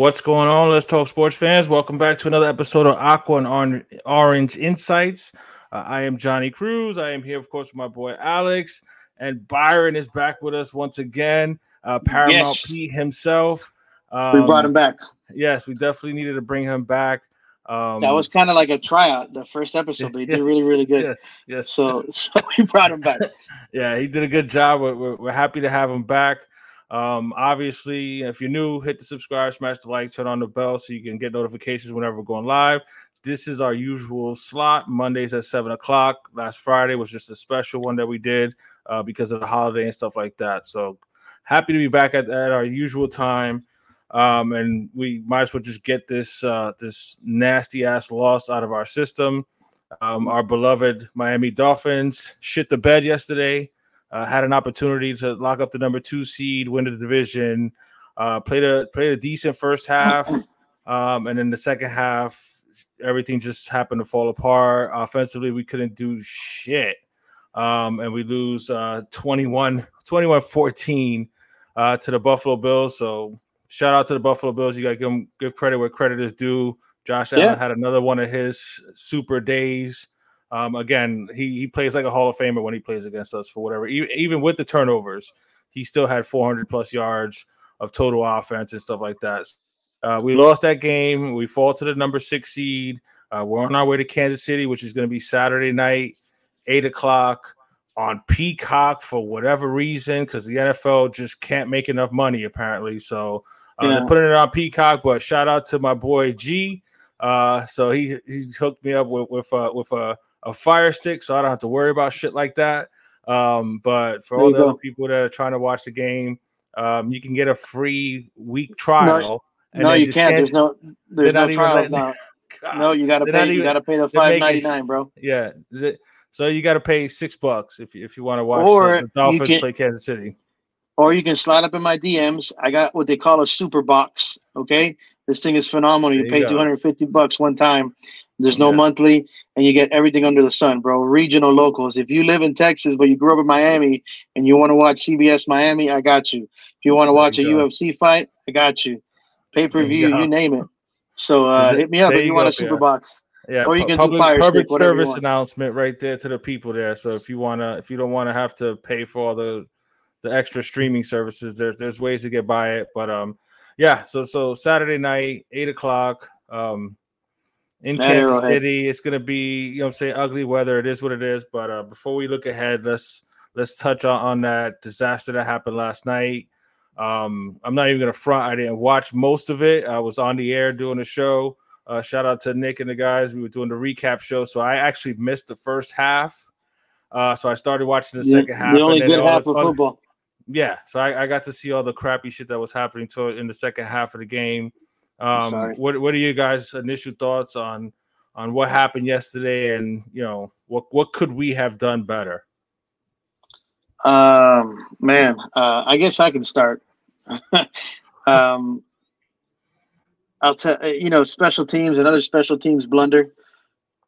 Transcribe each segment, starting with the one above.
What's going on? Let's talk sports fans. Welcome back to another episode of Aqua and Orange Insights. Uh, I am Johnny Cruz. I am here, of course, with my boy Alex, and Byron is back with us once again. Uh, Paramount yes. P himself. Um, we brought him back. Yes, we definitely needed to bring him back. Um, that was kind of like a tryout, the first episode, but he yes, did really, really good. Yes, yes. So, so we brought him back. yeah, he did a good job. We're, we're, we're happy to have him back. Um, obviously, if you're new, hit the subscribe, smash the like, turn on the bell so you can get notifications whenever we're going live. This is our usual slot, Mondays at seven o'clock. Last Friday was just a special one that we did uh, because of the holiday and stuff like that. So happy to be back at, at our usual time. Um, and we might as well just get this uh, this nasty ass loss out of our system. Um, our beloved Miami Dolphins shit the bed yesterday uh, had an opportunity to lock up the number two seed, win the division. Uh, played a played a decent first half, um, and then the second half, everything just happened to fall apart. Offensively, we couldn't do shit, um, and we lose uh, 21 21 14 uh, to the Buffalo Bills. So shout out to the Buffalo Bills. You got to give them give credit where credit is due. Josh Allen had another one of his super days. Um, again, he he plays like a Hall of Famer when he plays against us for whatever. Even, even with the turnovers, he still had 400 plus yards of total offense and stuff like that. Uh, we lost that game. We fall to the number six seed. Uh, we're on our way to Kansas City, which is going to be Saturday night, eight o'clock on Peacock for whatever reason, because the NFL just can't make enough money apparently. So uh, yeah. they're putting it on Peacock. But shout out to my boy G. Uh, so he he hooked me up with with uh, with a a fire stick, so I don't have to worry about shit like that. Um, but for there all the go. other people that are trying to watch the game, um, you can get a free week trial. No, no you can't. There's no there's no trials now. no, you gotta pay. Even, you gotta pay the five ninety nine, bro. Yeah. So you got to pay six bucks if if you want to watch or the Dolphins can, play Kansas City. Or you can slide up in my DMs. I got what they call a super box. Okay, this thing is phenomenal. You, you pay two hundred fifty bucks one time. There's no yeah. monthly, and you get everything under the sun, bro. Regional locals. If you live in Texas but you grew up in Miami and you want to watch CBS Miami, I got you. If you want to watch a go. UFC fight, I got you. Pay per view, you, you, name it. So uh, hit me up if you, you want go, a super yeah. box. Yeah, or you can public, do fire public stick, service announcement right there to the people there. So if you wanna, if you don't want to have to pay for all the the extra streaming services, there, there's ways to get by it. But um, yeah. So so Saturday night, eight o'clock. Um, in Kansas City. It's gonna be, you know, I'm saying ugly weather. It is what it is. But uh, before we look ahead, let's let's touch on, on that disaster that happened last night. Um, I'm not even gonna front. I didn't watch most of it. I was on the air doing the show. Uh, shout out to Nick and the guys. We were doing the recap show, so I actually missed the first half. Uh, so I started watching the second half. The only good half of football. Yeah, so I, I, got to see all the crappy shit that was happening to in the second half of the game. Um, what what are you guys' initial thoughts on on what happened yesterday, and you know what what could we have done better? Um, man, uh, I guess I can start. um, I'll tell uh, you know special teams and other special teams blunder.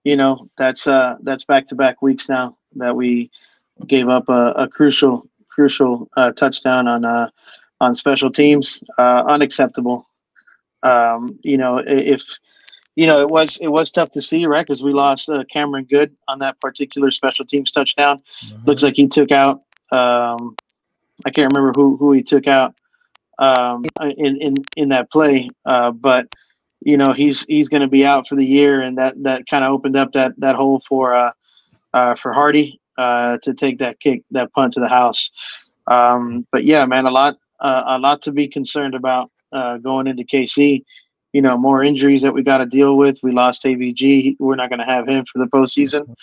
You know that's uh that's back to back weeks now that we gave up a, a crucial crucial uh, touchdown on uh on special teams. Uh, unacceptable. Um, you know, if you know, it was it was tough to see, right? Because we lost uh, Cameron Goode on that particular special teams touchdown. Mm-hmm. Looks like he took out. Um, I can't remember who who he took out um, in in in that play, uh, but you know he's he's going to be out for the year, and that that kind of opened up that that hole for uh, uh, for Harty uh, to take that kick that punt to the house. Um, but yeah, man, a lot uh, a lot to be concerned about uh, going into KC. You know, more injuries that we got to deal with. We lost AVG. We're not going to have him for the postseason.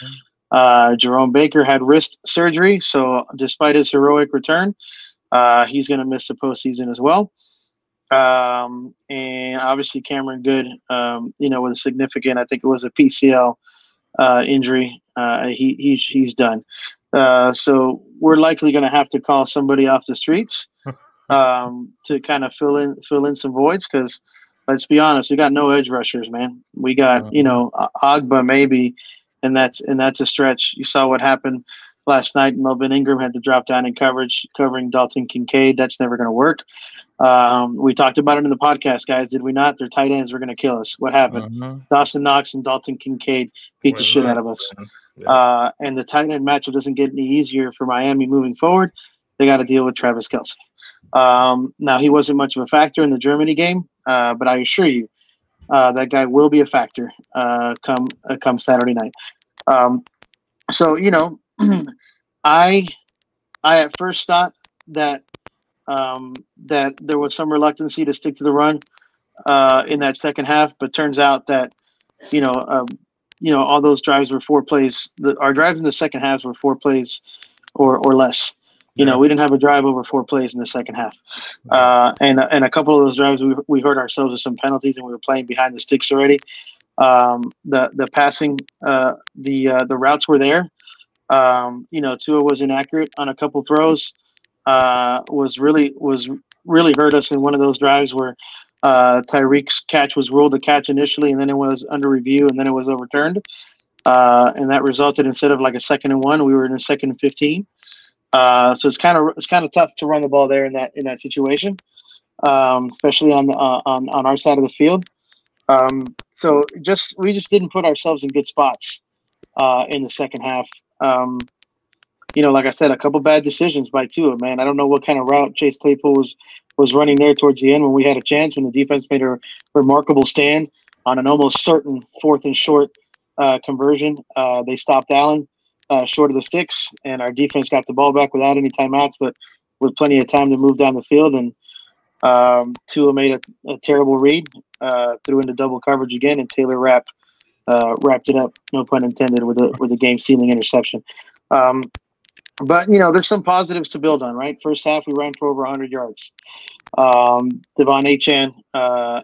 Uh, Jerome Baker had wrist surgery, so despite his heroic return, uh, he's going to miss the postseason as well. Um, and obviously Cameron Goode, um, you know, with a significant, I think it was a PCL uh, injury. Uh, he, he he's done. Uh, so we're likely going to have to call somebody off the streets um, to kind of fill in fill in some voids because let's be honest, we got no edge rushers, man. We got you know Ogbah maybe, and that's and that's a stretch. You saw what happened last night. Melvin Ingram had to drop down in coverage covering Dalton Kincaid. That's never going to work. Um, we talked about it in the podcast, guys. Did we not? Their tight ends were going to kill us. What happened? Mhm. Dawson Knox and Dalton Kincaid beat the shit out of us. Yeah. Uh, and the tight end matchup doesn't get any easier for Miami moving forward. They got to deal with Travis Kelce. Um, now, he wasn't much of a factor in the Germany game, uh, but I assure you, uh, that guy will be a factor uh, come uh, come Saturday night. Um, so you know, I I at first thought that um, that there was some reluctancy to stick to the run uh, in that second half, but turns out that you know um, you know all those drives were four plays. The, our drives in the second half were four plays or or less. You know, we didn't have a drive over four plays in the second half, uh, and and a couple of those drives we we hurt ourselves with some penalties, and we were playing behind the sticks already. Um, the the passing, uh, the uh, the routes were there. Um, you know, Tua was inaccurate on a couple throws. Uh, was really was really hurt us in one of those drives where uh, Tyreek's catch was ruled a catch initially, and then it was under review, and then it was overturned, uh, and that resulted instead of like a second and one, we were in a second and fifteen. Uh, so it's kind of it's kind of tough to run the ball there in that in that situation, um, especially on the uh, on on our side of the field. Um, so just we just didn't put ourselves in good spots uh, in the second half. Um, you know, like I said, a couple bad decisions by Tua. Man, I don't know what kind of route Chase Claypool was was running there towards the end when we had a chance when the defense made a remarkable stand on an almost certain fourth and short uh, conversion. Uh, they stopped Allen uh, short of the sticks, and our defense got the ball back without any timeouts, but with plenty of time to move down the field. And um, Tua made a, a terrible read, uh, threw into double coverage again, and Taylor Rapp uh, wrapped it up, no pun intended, with a with a game sealing interception. Um, but you know, there's some positives to build on, right? First half, we ran for over 100 yards. Um, De'Von Achane, uh,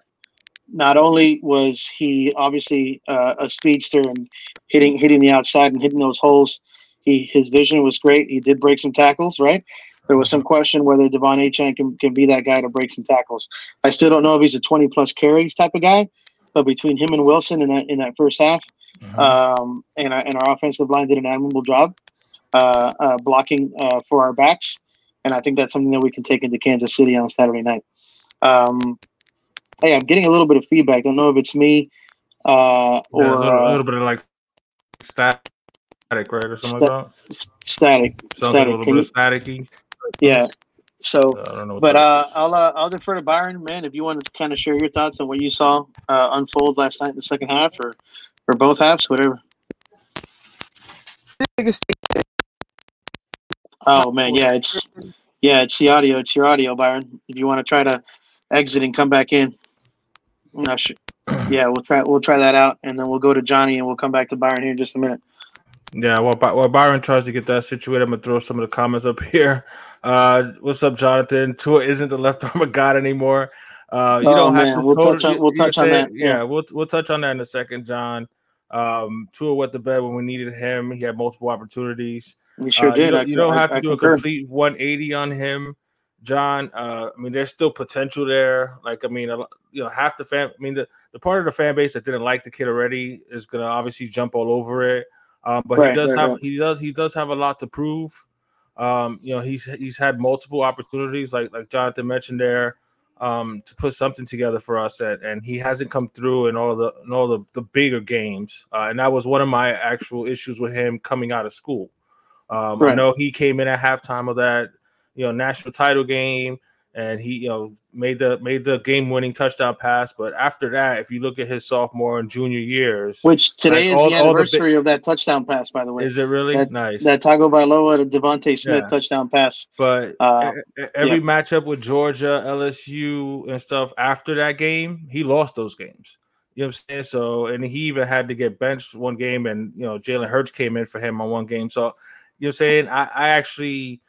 not only was he obviously uh, a speedster and hitting hitting the outside and hitting those holes, he his vision was great. He did break some tackles, right? There was some question whether De'Von Achane can, can be that guy to break some tackles. I still don't know if he's a 20 plus carries type of guy, but between him and Wilson in that in that first half, Mhm. um, and, our, and our offensive line did an admirable job uh, uh, blocking uh, for our backs. And I think that's something that we can take into Kansas City on Saturday night. Um, hey, I'm getting a little bit of feedback. Don't know if it's me uh, or Yeah, a, little, a uh, little bit of like static, right, or something like that. static. Sounds like a static. little Can bit you- staticky. yeah. So, I don't know. What but uh. I'll uh, I'll defer to Byron, man. If you want to kind of share your thoughts on what you saw uh, unfold last night in the second half, or or both halves, whatever. Oh man, yeah, it's yeah, it's the audio. It's your audio, Byron. If you want to try to exit and come back in, Not sure. Yeah, we'll try we'll try that out, and then we'll go to Johnny, and we'll come back to Byron here in just a minute. Yeah, while, By- while Byron tries to get that situated, I'm gonna throw some of the comments up here. Uh, what's up, Jonathan? Tua isn't the left arm of God anymore. Uh, you Oh, don't have to we'll touch on- we'll touch on that, Yeah, yeah. we'll we'll touch on that in a second, John. Um, Tua went to bed when we needed him. He had multiple opportunities. We sure Uh, did. You don't, you don't I- have to I do concur. a complete 180 on him, John. Uh, I mean, there's still potential there. Like, I mean, you know, half the fan. I mean, the, the part of the fan base that didn't like the kid already is gonna obviously jump all over it. Um, but Right, he does right, have right. he does he does have a lot to prove. Um, you know, he's he's had multiple opportunities, like like Jonathan mentioned there, um, to put something together for us, and, and he hasn't come through in all the in all the, the bigger games. Uh, and that was one of my actual issues with him coming out of school. Um, I know he came in at halftime of that, you know, national title game, and he, you know, made the made the game winning touchdown pass. But after that, if you look at his sophomore and junior years, Which today Like, is all- the all the anniversary of that touchdown pass, by the way. is it really that- nice? that Tagovailoa to DeVonta Smith Yeah. touchdown pass. but Uh, every matchup with Georgia, LSU, and stuff after that game, he lost those games. You know what I'm saying? So, and he even had to get benched one game, and you know, Jalen Hurts came in for him on one game. So, you know what I'm saying? I, I actually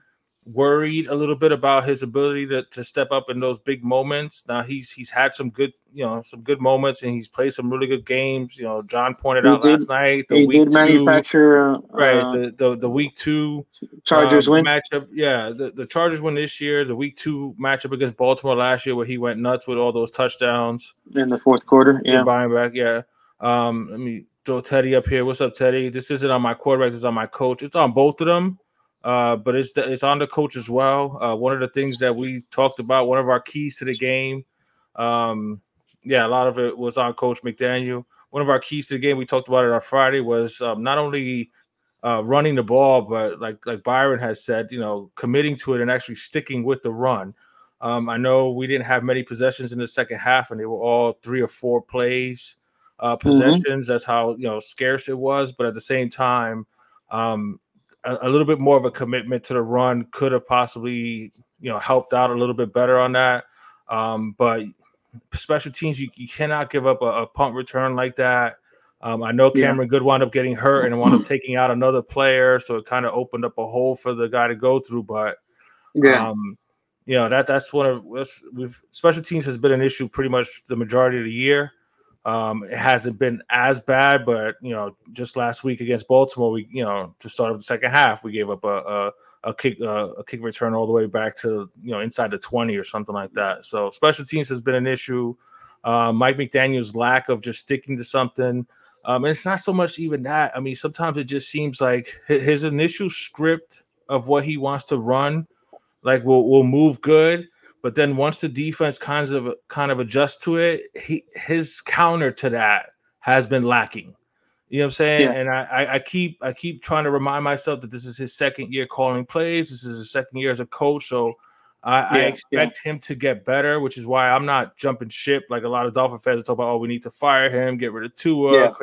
worried a little bit about his ability to, to step up in those big moments. Now he's he's had some good, you know, some good moments and he's played some really good games. You know, John pointed He out did- last night the he week did two, manufacture uh, right, uh, the, the the week two Chargers um, win. matchup. Yeah, the, the Chargers win this year. The week two matchup against Baltimore last year, where he went nuts with all those touchdowns. in the fourth quarter. Yeah, Yeah. buying back. Yeah. Um, let me throw Teddy up here. What's up, Teddy? This isn't on my quarterback. This is on my coach. It's on both of them. Uh, but it's the, it's on the coach as well. Uh, one of the things that we talked about, one of our keys to the game, um, yeah, a lot of it was on Coach McDaniel. One of our keys to the game, we talked about it on Friday, was um, not only uh, running the ball, but like like Byron has said, you know, committing to it and actually sticking with the run. Um, I know we didn't have many possessions in the second half, and they were all three or four plays uh, mm-hmm. possessions. Mm-hmm. That's how you know scarce it was. But at the same time, um, a, a, little bit more of a commitment to the run could have possibly you know helped out a little bit better on that. Um, but special teams, you, you cannot give up a, a punt return like that. Um, I know Cameron yeah. Goode wound up getting hurt and wound up taking out another player, so it kind of opened up a hole for the guy to go through. But yeah, um, you know that that's one of we've special teams has been an issue pretty much the majority of the year. Um, it hasn't been as bad, but you know, just last week against Baltimore, we you know to start of the second half, we gave up a a, a kick uh, a kick return all the way back to you know inside the twenty or something like that. So special teams has been an issue. Uh, Mike McDaniel's lack of just sticking to something. Um, and it's not so much even that. I mean, sometimes it just seems like his initial script of what he wants to run, like will will move good, but then once the defense kind of kind of adjusts to it, he his counter to that has been lacking. You know what I'm saying? Yeah. And I, I keep I keep trying to remind myself that this is his second year calling plays. This is his second year as a coach. So I, yeah, I expect yeah. him to get better, which is why I'm not jumping ship like a lot of Dolphin fans talk about. Oh, we need to fire him, get rid of Tua.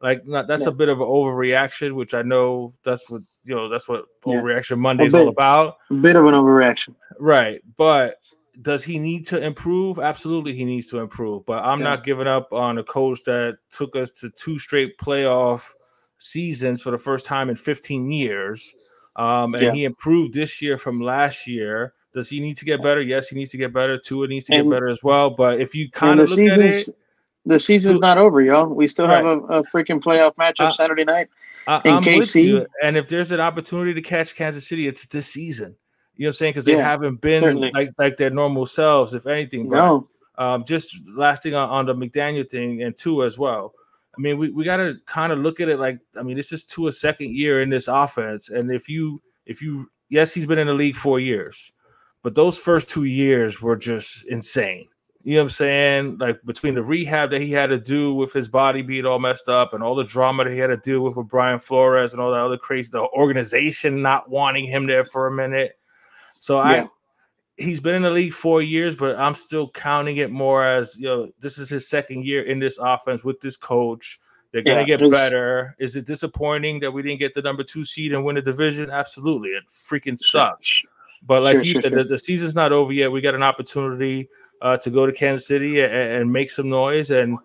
Like not, that's a bit of an overreaction, which I know that's what you know. That's what overreaction Monday is all about. A bit of an overreaction, right? But does he need to improve? Absolutely, he needs to improve. But I'm yeah. not giving up on a coach that took us to two straight playoff seasons for the first time in 15 years. Um, and yeah. he improved this year from last year. Does he need to get better? Yes, he needs to get better. Tua needs to and, get better as well. But if you kind of look at it, the season's not over, y'all. We still right. have a, a, freaking playoff matchup uh, Saturday night in I'm KC. And if there's an opportunity to catch Kansas City, it's this season. You know what I'm saying? Because they yeah, haven't been certainly. like like their normal selves, if anything. But, no. Um, just last thing on, on the McDaniel thing and Tua as well. I mean, we, we got to kind of look at it like I mean, this is Tua's second year in this offense, and if you if you yes, he's been in the league four years, but those first two years were just insane. You know what I'm saying? Like between the rehab that he had to do with his body being all messed up and all the drama that he had to deal with with Brian Flores and all that other crazy, the organization not wanting him there for a minute. So yeah. I he's been in the league four years, but I'm still counting it more as you know, this is his second year in this offense with this coach. They're gonna yeah, get better. Is it disappointing that we didn't get the number two seed and win the division? Absolutely, it freaking sucks. But like sure, you sure, said, sure. The, the, season's not over yet. We got an opportunity uh, to go to Kansas City and, and make some noise. And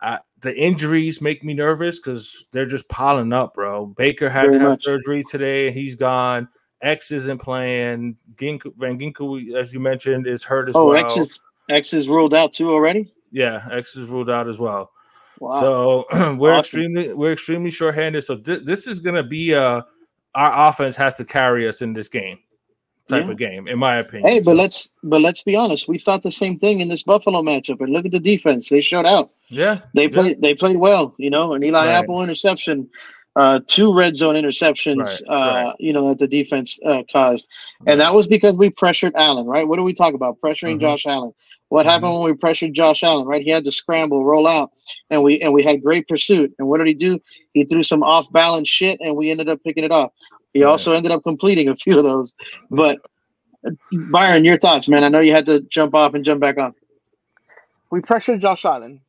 uh, the injuries make me nervous because they're just piling up, bro. Baker had Very to have much. surgery today. He's gone. X isn't playing. Ginku, Van Ginkel, as you mentioned, is hurt as oh, well. X is, X is ruled out too already. Yeah, X is ruled out as well. Wow. So we're awesome. extremely we're extremely short-handed. So th- this is going to be a uh, our offense has to carry us in this game type yeah. of game, in my opinion. Hey, but let's but let's be honest. We thought the same thing in this Buffalo matchup, and look at the defense. They showed out. Yeah, they played. Yeah. They played well. You know, an Eli right. Apple interception uh, two red zone interceptions, right, uh, right. you know, that the defense uh, caused. Right. And that was because we pressured Allen, right? What do we talk about? Pressuring mm-hmm. Josh Allen. What mm-hmm. happened when we pressured Josh Allen, right? He had to scramble, roll out, and we and we had great pursuit. And what did he do? He threw some off balance shit, and we ended up picking it off. He also ended up completing a few of those. But uh, Byron, your thoughts, man? I know you had to jump off and jump back on. We pressured Josh Allen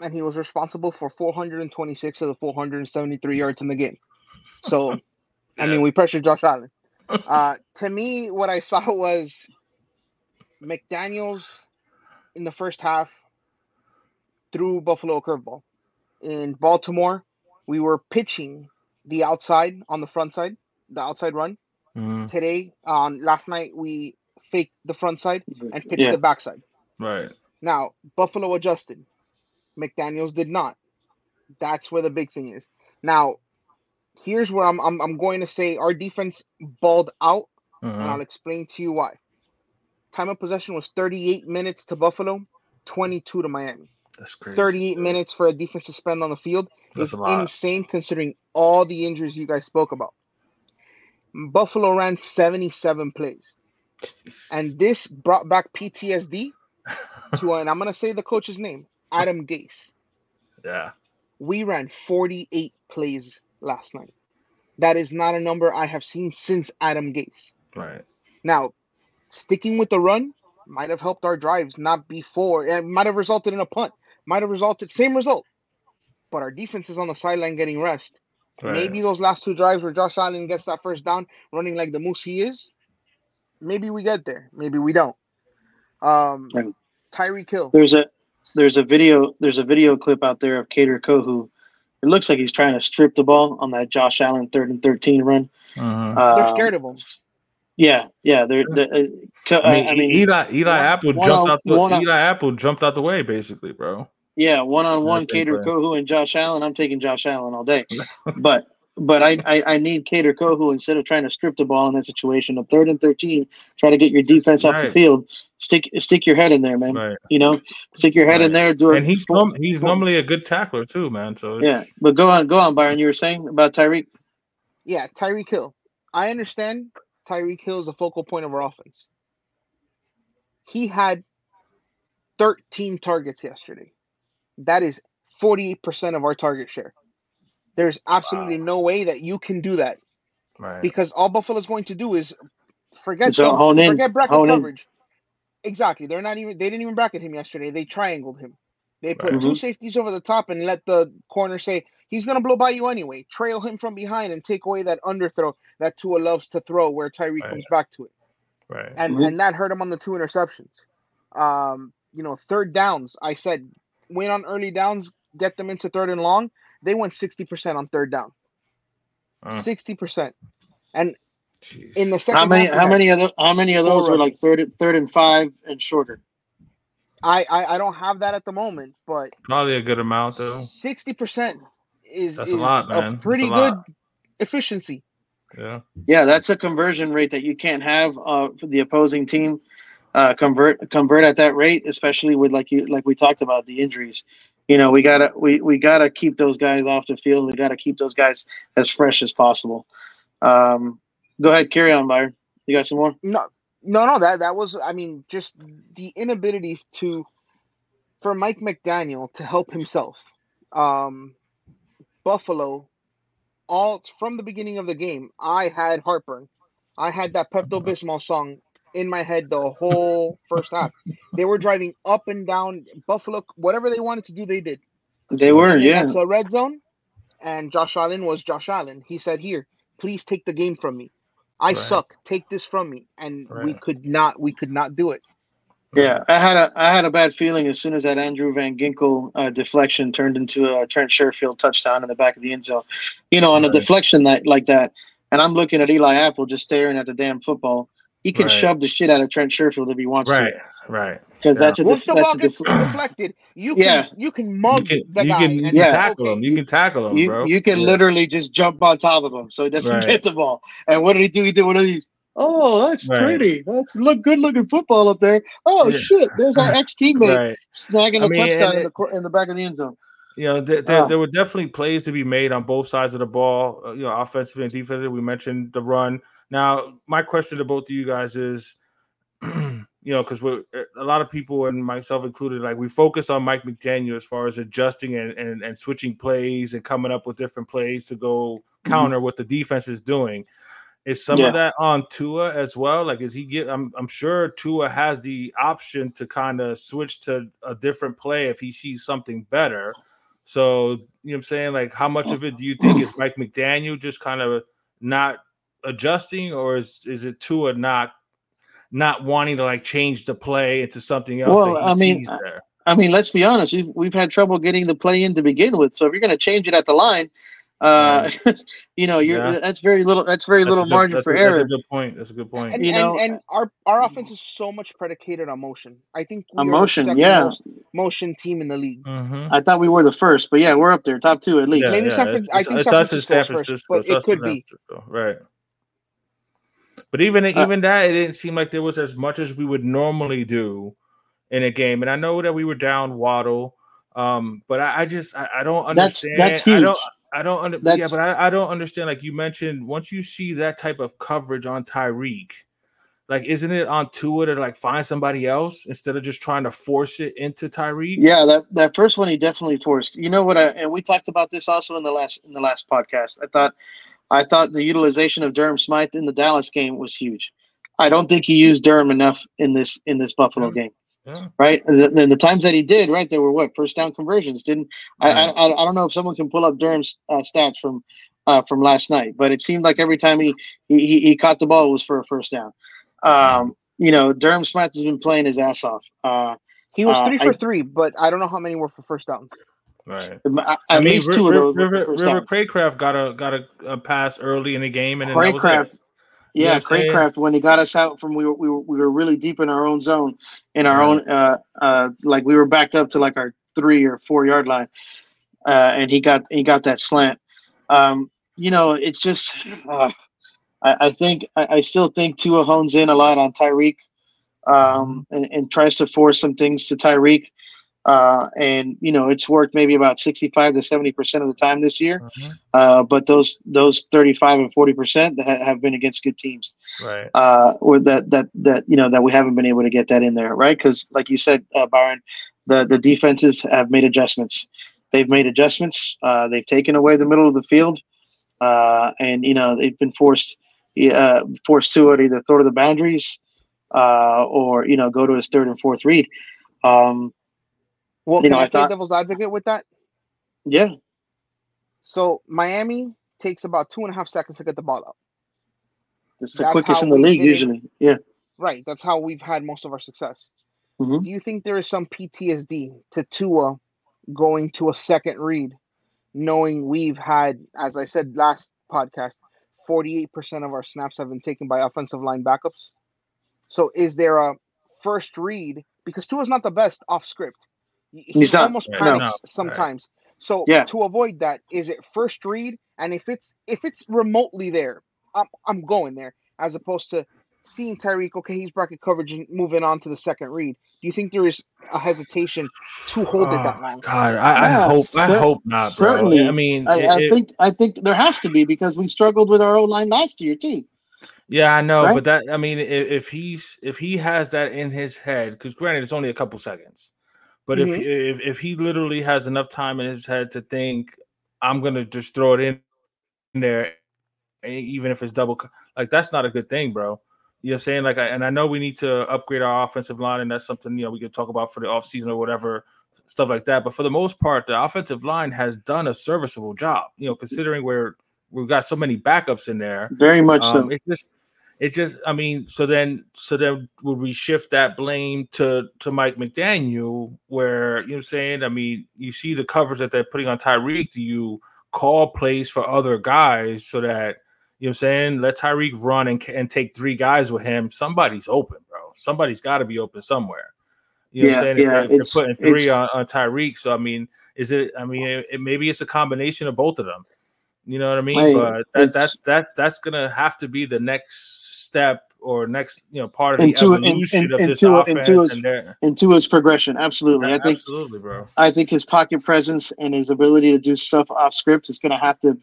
and he was responsible for 426 of the 473 yards in the game. So, yeah. I mean, we pressured Josh Allen. Uh, to me, what I saw was McDaniels in the first half threw Buffalo a curveball. In Baltimore, we were pitching the outside on the front side, the outside run. Mm-hmm. Today, um, last night, we faked the front side and pitched yeah. the backside. Right. Now, Buffalo adjusted. McDaniels did not. That's where the big thing is. Now, here's where I'm I'm, I'm going to say our defense balled out, uh-huh. and I'll explain to you why. Time of possession was 38 minutes to Buffalo, 22 to Miami. That's crazy. 38 minutes for a defense to spend on the field That's is insane considering all the injuries you guys spoke about. Buffalo ran 77 plays. And this brought back PTSD to, and I'm going to say the coach's name, Adam Gase. Yeah. We ran 48 plays last night. That is not a number I have seen since Adam Gase. Right. Now, sticking with the run might have helped our drives, not before. It might have resulted in a punt, might have resulted, same result. But our defense is on the sideline getting rest. Right. Maybe those last two drives where Josh Allen gets that first down, running like the moose he is. Maybe we get there. Maybe we don't. Um, Tyree Tyreek Hill. There's a there's a video there's a video clip out there of Kader Kohou. It looks like he's trying to strip the ball on that Josh Allen third and thirteen run. Uh-huh. Uh, they're scared of him. Yeah, yeah. They're, they're uh, I, mean, I mean, Eli Eli one, Apple one jumped on, out the Eli Apple jumped out the way, basically, bro. Yeah, one on one, Kader Kohou and Josh Allen. I'm taking Josh Allen all day, but but I, I, I need Kader Kohou instead of trying to strip the ball in that situation. A third and thirteen, try to get your defense off the field. Stick stick your head in there, man. Right. You know, stick your head right. in there. Do and he's norm- he's normally a good tackler too, man. So yeah, but go on, go on, Byron. You were saying about Tyreek. Yeah, Tyreek Hill. I understand Tyreek Hill is a focal point of our offense. He had 13 targets yesterday. That is 48% of our target share. There's absolutely wow. no way that you can do that. Right. Because all Buffalo's going to do is forget so forget bracket coverage. In. Exactly. They're not even they didn't even bracket him yesterday. They triangled him. They put right. two mm-hmm. safeties over the top and let the corner say he's gonna blow by you anyway. Trail him from behind and take away that underthrow that Tua loves to throw where Tyree right. comes back to it. Right. And mm-hmm. and that hurt him on the two interceptions. Um, you know, third downs. I said win on early downs, get them into third and long. They went sixty percent on third down. Sixty uh. percent. And Jeez. in the second, how many? How many of those? How many of those were like third, third and five and shorter? I, I, I don't have that at the moment, but probably a good amount though. Sixty percent is that's is a, lot, man. a pretty a good lot. efficiency. Yeah, yeah, that's a conversion rate that you can't have uh, for the opposing team uh, convert convert at that rate, especially with like you like we talked about the injuries. You know, we gotta we, we gotta keep those guys off the field. We gotta keep those guys as fresh as possible. Um, go ahead, carry on, Byron. You got some more? No, no, no. That that was. I mean, just the inability to for Mike McDaniel to help himself. Um, Buffalo, all from the beginning of the game, I had heartburn. I had that Pepto Bismol song in my head the whole first half. They were driving up and down Buffalo. Whatever they wanted to do, they did. They were, yeah. So red zone, and Josh Allen was Josh Allen. He said, "Here, please take the game from me. I right. suck. Take this from me." And right. we could not. We could not do it. Yeah, I had a I had a bad feeling as soon as that Andrew Van Ginkel uh, deflection turned into a Trent Sherfield touchdown in the back of the end zone. You know, on right. a deflection that like that, and I'm looking at Eli Apple just staring at the damn football. He can right. shove the shit out of Trent Sherfield if he wants right. to. Right, right. Because yeah. that's a once the ball gets deflected, you can yeah. you can mug you can, the you guy. Can, you can tackle okay. him. You can tackle him, you, bro. You can yeah. literally just jump on top of him so he doesn't right. get the ball. And what did he do? He did one of these. Oh, that's right. pretty. That's look good looking football up there. Oh yeah. shit, there's our ex teammate right. snagging a I mean, touchdown in the in the back of the end zone. You know, there, there, uh, there, were definitely plays to be made on both sides of the ball. Uh, you know, offensively and defensively. We mentioned the run. Now, my question to both of you guys is, you know, because we're a lot of people and myself included, like we focus on Mike McDaniel as far as adjusting and, and, and switching plays and coming up with different plays to go mm-hmm. counter mm-hmm. what the defense is doing. Is some yeah. of that on Tua as well? Like, is he get? I'm I'm sure Tua has the option to kind of switch to a different play if he sees something better. So you know what I'm saying? Like, how much of it do you think is Mike McDaniel just kind of not adjusting, or is is it Tua not not wanting to like change the play into something else? Well, I mean, I mean, let's be honest. We've we've had trouble getting the play in to begin with. So if you're going to change it at the line, uh, you know, you're yeah. that's very little. That's very that's little good, margin for a, error. That's a good point. That's a good point. And, you know, and, and, our our offense is so much predicated on motion. I think we motion, yeah, motion team in the league. Mm-hmm. I thought we were the first, but yeah, we're up there, top two at least. Yeah, Maybe yeah, San Francisco. I think San Francisco, San Francisco first, but it could be right. But even uh, even that, it didn't seem like there was as much as we would normally do in a game. And I know that we were down Waddle. Um, but I, I just I, I, don't understand. That's that's huge. I don't I don't under, yeah, but I, I don't understand. Like you mentioned, once you see that type of coverage on Tyreek, like isn't it on Tua to like find somebody else instead of just trying to force it into Tyreek? Yeah, that, that first one he definitely forced. You know what? I, and we talked about this also in the last in the last podcast. I thought I thought the utilization of Durham Smythe in the Dallas game was huge. I don't think he used Durham enough in this in this Buffalo yeah. game. Yeah. Right, and the, and the, times that he did, right, there were what first down conversions. Didn't right. I, I? I don't know if someone can pull up Durham's uh, stats from uh, from last night, but it seemed like every time he he, he caught the ball it was for a first down. Um, you know, Durham Smythe has been playing his ass off. Uh, he was uh, three for I, three, but I don't know how many were for first downs. Right. At I mean, least two River, of those. River, River Cracraft got a got a, a, pass early in the game, and Cracraft. Yeah, you Cracraft when he got us out from we were, we were we were really deep in our own zone, in our right. own uh uh like we were backed up to like our three or four yard line, uh, and he got he got that slant. Um, you know, it's just uh, I, I think I, I, still think Tua hones in a lot on Tyreek, um, and, and, tries to force some things to Tyreek. Uh, and you know it's worked maybe about 65 to 70 percent of the time this year. Mm-hmm. uh, but those those 35 and 40 percent that have been against good teams. Right. Uh, or that that that you know that we haven't been able to get that in there right? Because like you said uh, byron the the defenses have made adjustments. They've made adjustments. Uh, they've taken away the middle of the field. Uh, and you know they've been forced uh, force to either throw to the boundaries uh, or you know go to his third and fourth read. Um, well, can know, I, I thought, devil's advocate with that? Yeah. So Miami takes about two and a half seconds to get the ball out. It's the that's quickest in the league usually. Yeah. Right. That's how we've had most of our success. Mm-hmm. Do you think there is some PTSD to Tua going to a second read, knowing we've had, as I said last podcast, 48% of our snaps have been taken by offensive line backups. So is there a first read? Because Tua's not the best off script. He He's almost not, panics no, sometimes. Right. So yeah. to avoid that, is it first read? And if it's if it's remotely there, I'm I'm going there as opposed to seeing Tyreek, okay, he's bracket coverage and moving on to the second read. Do you think there is a hesitation to hold oh, it that long? God, I, I hope I hope not. Certainly, bro. I mean, I, it, I think I think there has to be because we struggled with our O line last year too. Yeah, I know, right? but that I mean, if, if, he's if he has that in his head, because granted, it's only a couple seconds, but mm-hmm. if, if if he literally has enough time in his head to think, I'm gonna just throw it in there, even if it's double, like that's not a good thing, bro. You know what I'm saying? Like, I, and I know we need to upgrade our offensive line, and that's something you know we could talk about for the offseason or whatever stuff like that. But for the most part, the offensive line has done a serviceable job. You know, considering where we've got so many backups in there. Very much um, so. It just, it just, I mean, so then, so then would we shift that blame to to Mike McDaniel, where you know, what I'm saying? I mean, you see the covers that they're putting on Tyreek. Do you call plays for other guys so that you know what I'm saying? Let Tyreek run and, and take three guys with him. Somebody's open, bro. Somebody's got to be open somewhere. You know yeah, what I'm saying? Yeah, if, if they're putting three on, on Tyreek. So, I mean, is it, I mean, it, it, maybe it's a combination of both of them. You know what I mean? but that, that, that, that's going to have to be the next step or next you know part of the into, evolution in, in, of this into, offense into his, and their, into his progression. Absolutely, I think absolutely, bro. I think his pocket presence and his ability to do stuff off script is going to have to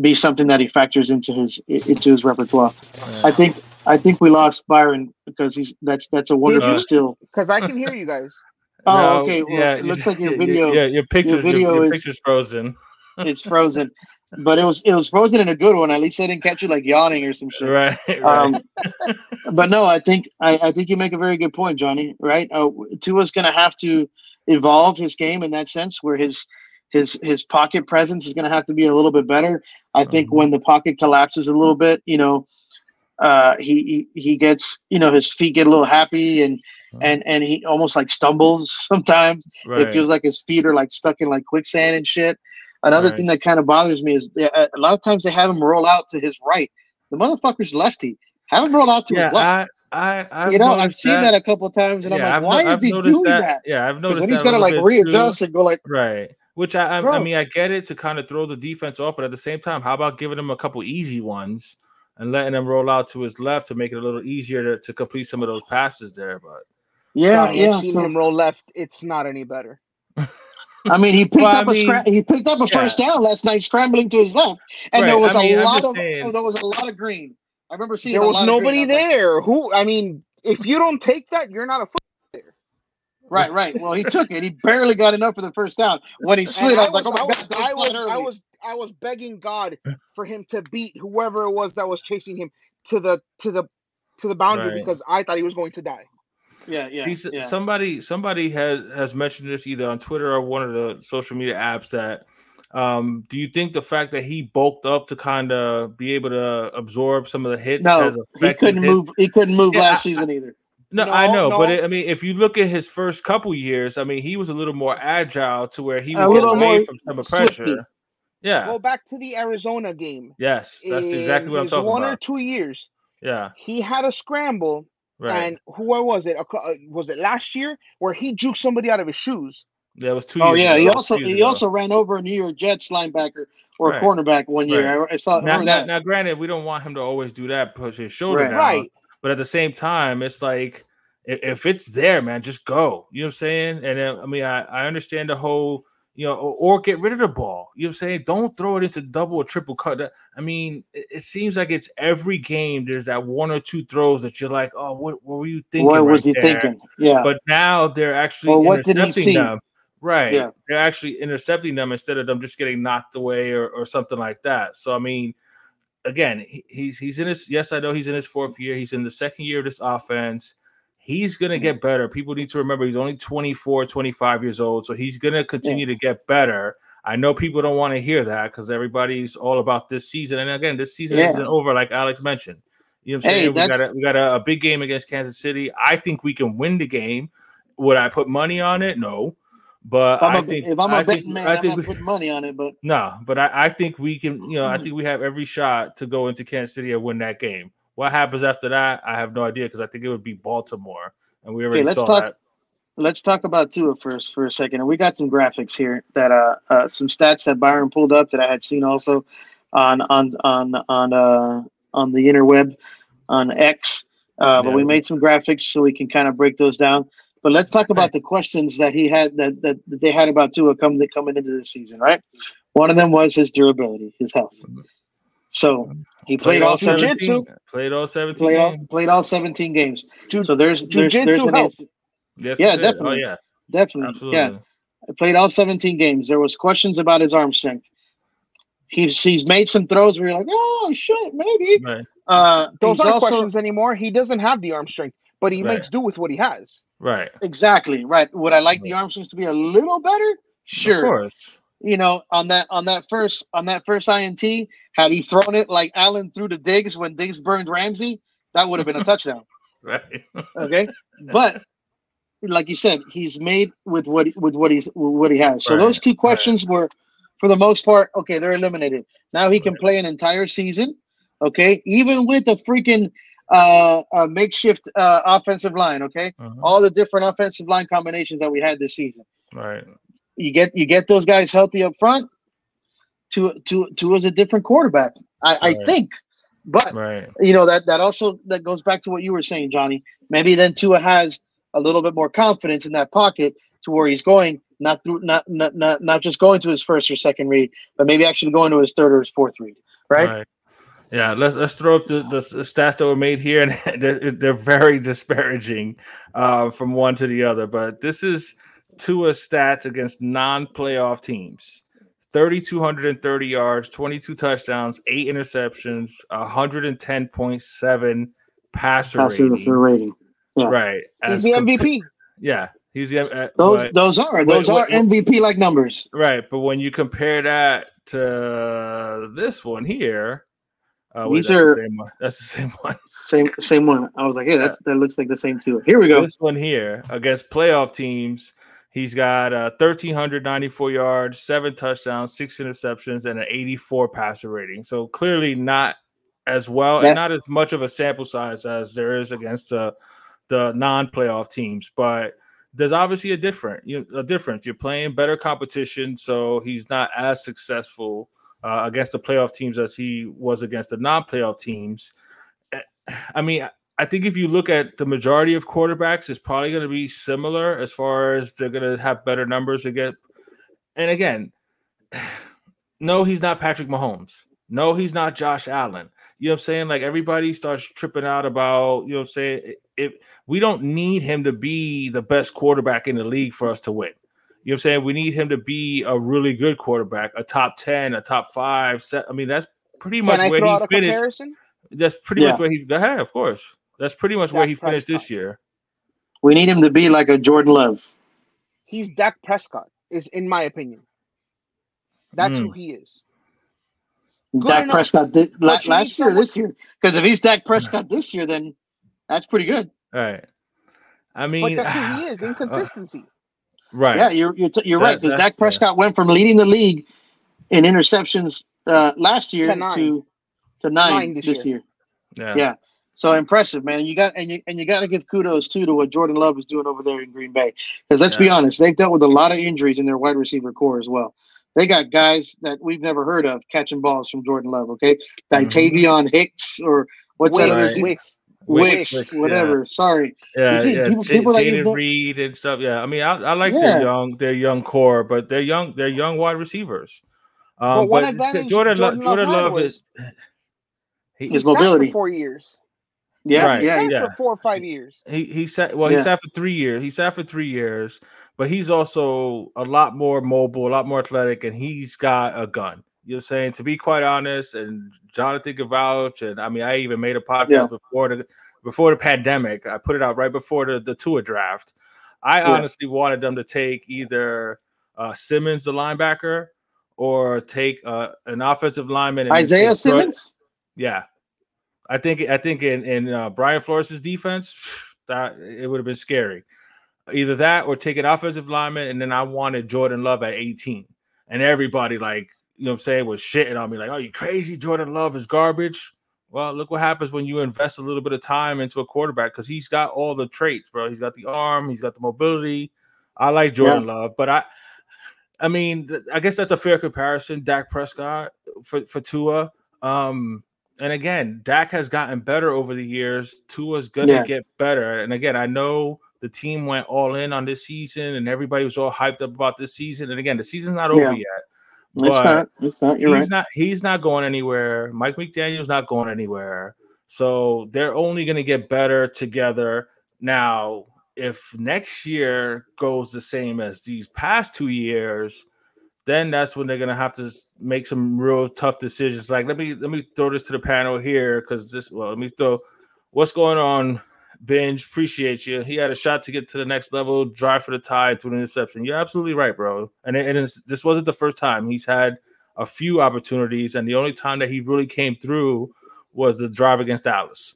be something that he factors into his into his repertoire. Yeah. I think I think we lost Byron because he's that's that's a wonderful uh, still. Because I can hear you guys. oh, no, okay. Well, yeah, it looks like your video. Yeah, your picture. Your video your, your is picture's frozen. it's frozen, but it was it was frozen in a good one. At least I didn't catch you like yawning or some shit. Right. right. Um, but no, I think I, I think you make a very good point, Johnny. Right. Uh, Tua's going to have to evolve his game in that sense, where his his his pocket presence is going to have to be a little bit better. I think mm-hmm. when the pocket collapses a little bit, you know, uh, he, he he gets you know his feet get a little happy and mm-hmm. and and he almost like stumbles sometimes. Right. It feels like his feet are like stuck in like quicksand and shit. Another right. thing that kind of bothers me is they, a lot of times they have him roll out to his right. The motherfucker's lefty. Have him roll out to yeah, his left. I, I you know, I've seen that. that. a couple times, and yeah, I'm like, I've why no, is I've he doing that. that. Yeah, I've noticed. When he's got to like readjust too. and go like, right. Which I, I, I, mean, I get it to kind of throw the defense off, but at the same time, how about giving him a couple easy ones and letting him roll out to his left to make it a little easier to, to complete some of those passes there? But yeah, yeah, seeing so, him roll left, it's not any better. I mean, he picked well, up I mean, a scra- he picked up a yeah. first down last night, scrambling to his left, and right. there was I mean, a lot of saying, there was a lot of green. I remember seeing there was nobody there. Who? I mean, if you don't take that, you're not a football player. Right, right. Well, he took it. He barely got enough for the first down. When he slid, I was, I was like, "Oh my god!" I was, I was, I was begging God for him to beat whoever it was that was chasing him to the to the to the boundary right. because I thought he was going to die. Yeah, yeah, See, yeah. Somebody, somebody has has mentioned this either on Twitter or one of the social media apps that. Um, do you think the fact that he bulked up to kind of be able to absorb some of the hits? No, he couldn't him? move. He couldn't move yeah, last I, season either. No, no I know, no. but it, I mean, if you look at his first couple years, I mean, he was a little more agile to where he was a little away from some of pressure. Yeah. Go back to the Arizona game. Yes, that's exactly what I'm talking one about. One or two years. Yeah. He had a scramble Right. And who was it? Uh, was it last year where he juked somebody out of his shoes? That was two. Oh yeah, ago. he also he ago. also ran over a New York Jets linebacker or right. cornerback one year. Right. I, saw now, that. Now, granted, we don't want him to always do that, push his shoulder right. down. Right. But at the same time, it's like if it's there, man, just go. You know what I'm saying? And I mean, I, I understand the whole you know, or, or, get rid of the ball. You know what I'm saying? Don't throw it into double or triple cut. I mean, it, it, seems like it's every game. There's that one or two throws that you're like, oh, what, what were you thinking? What right was he there? thinking? Yeah. But now they're actually well, intercepting them. Right. Yeah. They're actually intercepting them instead of them just getting knocked away or, or something like that. So I mean, again, he, he's he's in his yes, I know he's in his fourth year. He's in the second year of this offense he's going to get better. People need to remember he's only 24, 25 years old. So he's going to continue yeah. to get better. I know people don't want to hear that because everybody's all about this season. And again, this season yeah. isn't over, like Alex mentioned. You know what I'm hey, saying? We got, a, we got a, a, big game against Kansas City. I think we can win the game. Would I put money on it? No. But I think if I'm a betting man, I think I'm not putting money on it. But no, but I, I think we can. You know, I hmm. think we have every shot to go into Kansas City and win that game. What happens after that? I have no idea because I think it would be Baltimore, and we already okay, let's saw talk, that. Let's talk about Tua first for a second, and we got some graphics here that uh, uh some stats that Byron pulled up that I had seen also on on on on uh on the interweb on X. Uh, but we made some graphics so we can kind of break those down. But let's talk about the questions that he had that, that, that they had about Tua coming coming into the season, right? One of them was his durability, his health. So he played, played all 17. Played all 17 played all, played all 17 games. so there's there's, there's an yes, yeah, definitely. Oh, yeah. Definitely. Absolutely. Yeah. Played all 17 games. There was questions about his arm strength. He's he's made some throws where you're like, oh shit, maybe. Right. Uh, Those aren't also, questions anymore. He doesn't have the arm strength, but he right. makes do with what he has. Right. Exactly. Right. Would I like right. the arm strength to be a little better? Sure. Of course you know, on that on that first on that first INT, had he thrown it like Allen threw the Diggs when Diggs burned Ramsey, that would have been a touchdown. right. okay. But like you said, he's made with what with what he's what he has. So right. those two questions right. were, for the most part, okay. They're eliminated. Now he can right. play an entire season. Okay, even with a freaking uh, a makeshift uh, offensive line. Okay, uh-huh. all the different offensive line combinations that we had this season. Right you get you get those guys healthy up front. To to to as a different quarterback, I, right. I think. But right. you know that that also that goes back to what you were saying, Johnny. Maybe then Tua has a little bit more confidence in that pocket to where he's going, not through not not not, not just going to his first or second read, but maybe actually going to his third or his fourth read. Right. right. Yeah, let's let's throw up the, the, stats that were made here, and they're, they're very disparaging uh, from one to the other. But this is Tua stats against non-playoff teams. 3,230 yards, 22 touchdowns, eight interceptions, 110.7 passer, passer rating. rating. Yeah. Right. He's the MVP. Yeah. He's the, uh, those but, those are those are MVP like numbers. Right, but when you compare that to this one here, uh, wait, These that's are the same one. That's the same one. Same same one. I was like, hey, that's that looks like the same too. Here we go. This one here against playoff teams, He's got uh, 1,394 yards, seven touchdowns, six interceptions, and an 84 passer rating. So clearly not as well and not as much of a sample size as there is against the the non-playoff teams, but there's obviously a different you know, a difference. You're playing better competition, so he's not as successful uh, against the playoff teams as he was against the non-playoff teams. Eh, I mean, I think if you look at the majority of quarterbacks, it's probably going to be similar as far as they're going to have better numbers against and again, no, he's not Patrick Mahomes. No, he's not Josh Allen. You know what I'm saying? Like everybody starts tripping out about, you know what I'm saying? If we don't need him to be the best quarterback in the league for us to win. You know what I'm saying? We need him to be a really good quarterback, a top 10, a top five. Set. I mean, that's pretty much where he finished. Comparison? That's pretty yeah. much where he go ahead, of course. That's pretty much Dak where he finished this year. We need him to be like a Jordan Love. He's Dak Prescott, is in my opinion. That's mm. who he is. Good Dak enough. Prescott did, last year, someone... this year. Because if he's Dak Prescott this year, then that's pretty good. All right. I mean, but that's who he is. Inconsistency. Uh, right. Yeah, you're you're, t- you're that, right because Dak Prescott yeah. went from leading the league in interceptions uh, last year to nine. to, to nine, nine this, this year. year. Yeah. Yeah. So impressive, man. You got and you and you got to give kudos too to what Jordan Love is doing over there in Green Bay. Because let's yeah. be honest, they've dealt with a lot of injuries in their wide receiver core as well. They got guys that we've never heard of catching balls from Jordan Love. Okay, Ditavion mm-hmm. Hicks or what's Wicks, that? Wicks. Wicks, Wicks, whatever. Yeah. Sorry. Yeah, yeah. People, J- people Jayden Reed and stuff. Yeah, I mean, I, I like yeah. their young, their young core, but they're young, they're young wide receivers. Um, but, but Jordan, Jordan, Jordan Love, Love is he, his mobility. four years. Yeah, right. yeah, yeah. For four or five years. He he sat well. Yeah. He sat for three years. He sat for three years, but he's also a lot more mobile, a lot more athletic, and he's got a gun. You know saying? To be quite honest, and Jonathan can vouch, and I mean, I even made a podcast yeah. before the before the pandemic. I put it out right before the the Tua draft. I yeah. honestly wanted them to take either uh, Simmons, the linebacker, or take uh, an offensive lineman. Isaiah Simmons. Yeah, I think I think in in uh, Brian Flores' defense, that it would have been scary. Either that or take an offensive lineman, and then I wanted Jordan Love at 18. And everybody, like, you know what I'm saying, was shitting on me, like, oh, you crazy? Jordan Love is garbage. Well, look what happens when you invest a little bit of time into a quarterback because he's got all the traits, bro. He's got the arm, he's got the mobility. I like Jordan yeah. Love, but I I mean, I guess that's a fair comparison. Dak Prescott for, for Tua. Um, and again, Dak has gotten better over the years. Tua's gonna yeah. get better. And again, I know the team went all in on this season, and everybody was all hyped up about this season. And again, the season's not over yet. But it's not. It's not. You're he's right. not. He's not going anywhere. Mike McDaniel's not going anywhere. So they're only going to get better together. Now, if next year goes the same as these past two years, then that's when they're gonna have to make some real tough decisions. Like let me let me throw this to the panel here because this well let me throw what's going on. Binge, appreciate you. He had a shot to get to the next level, drive for the tie to an interception. You're absolutely right, bro. And, it, and this wasn't the first time he's had a few opportunities, and the only time that he really came through was the drive against Dallas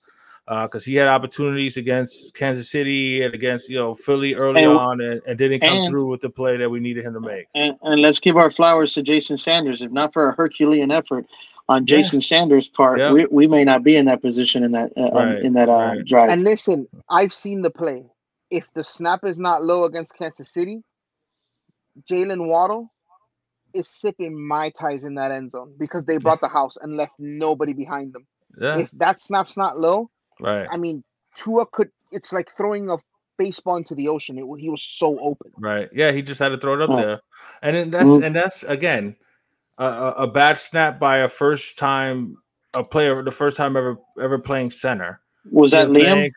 because uh, he had opportunities against Kansas City and against you know Philly early and, on, and, and, didn't come and, through with the play that we needed him to make. And, and, let's give our flowers to Jason Sanders. If not for a Herculean effort on Jason yes. Sanders' part, yep. we, we may not be in that position in that uh, right. in that uh, right. drive. And listen, I've seen the play. If the snap is not low against Kansas City, Jaylen Waddle is sipping my ties in that end zone because they brought the house and left nobody behind them. Yeah. If that snap's not low, Right. I mean, Tua could. It's like throwing a baseball into the ocean. It, he was so open. Right. Yeah. He just had to throw it up oh. there, and then that's mm-hmm. and that's again a, a bad snap by a first time a player the first time ever ever playing center. Was that Liam?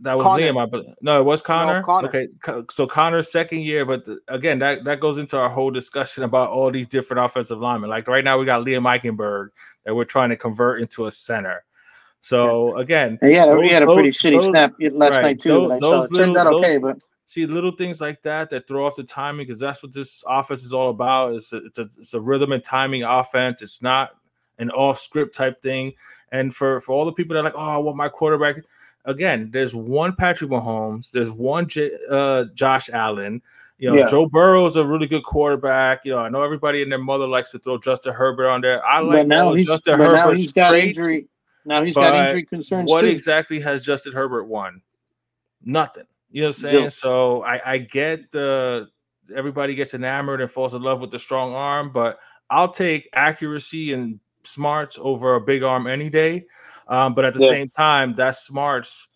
That was Connor. Liam. I believe. No, it was Connor. No, Connor. Okay, so Connor's second year, but the, again, that that goes into our whole discussion about all these different offensive linemen. Like right now, we got Liam Eichenberg that we're trying to convert into a center. So again, yeah, he had a pretty those, shitty those, snap last right, night too. Those, those little, turned out okay, but see little things like that that throw off the timing because that's what this offense is all about. It's a, it's a it's a rhythm and timing offense. It's not an off script type thing. And for for all the people that are like, oh, I want my quarterback. Again, there's one Patrick Mahomes. There's one J, uh, Josh Allen. You know, yeah. Joe Burrow is a really good quarterback. You know, I know everybody and their mother likes to throw Justin Herbert on there. I like now he's, Justin Herbert. Now he's got injury. Now he's but got injury concerns. What too. exactly has Justin Herbert won? Nothing. You know what I'm saying? So I, I get the everybody gets enamored and falls in love with the strong arm, but I'll take accuracy and smarts over a big arm any day. Um, but at the yeah. same time, that smarts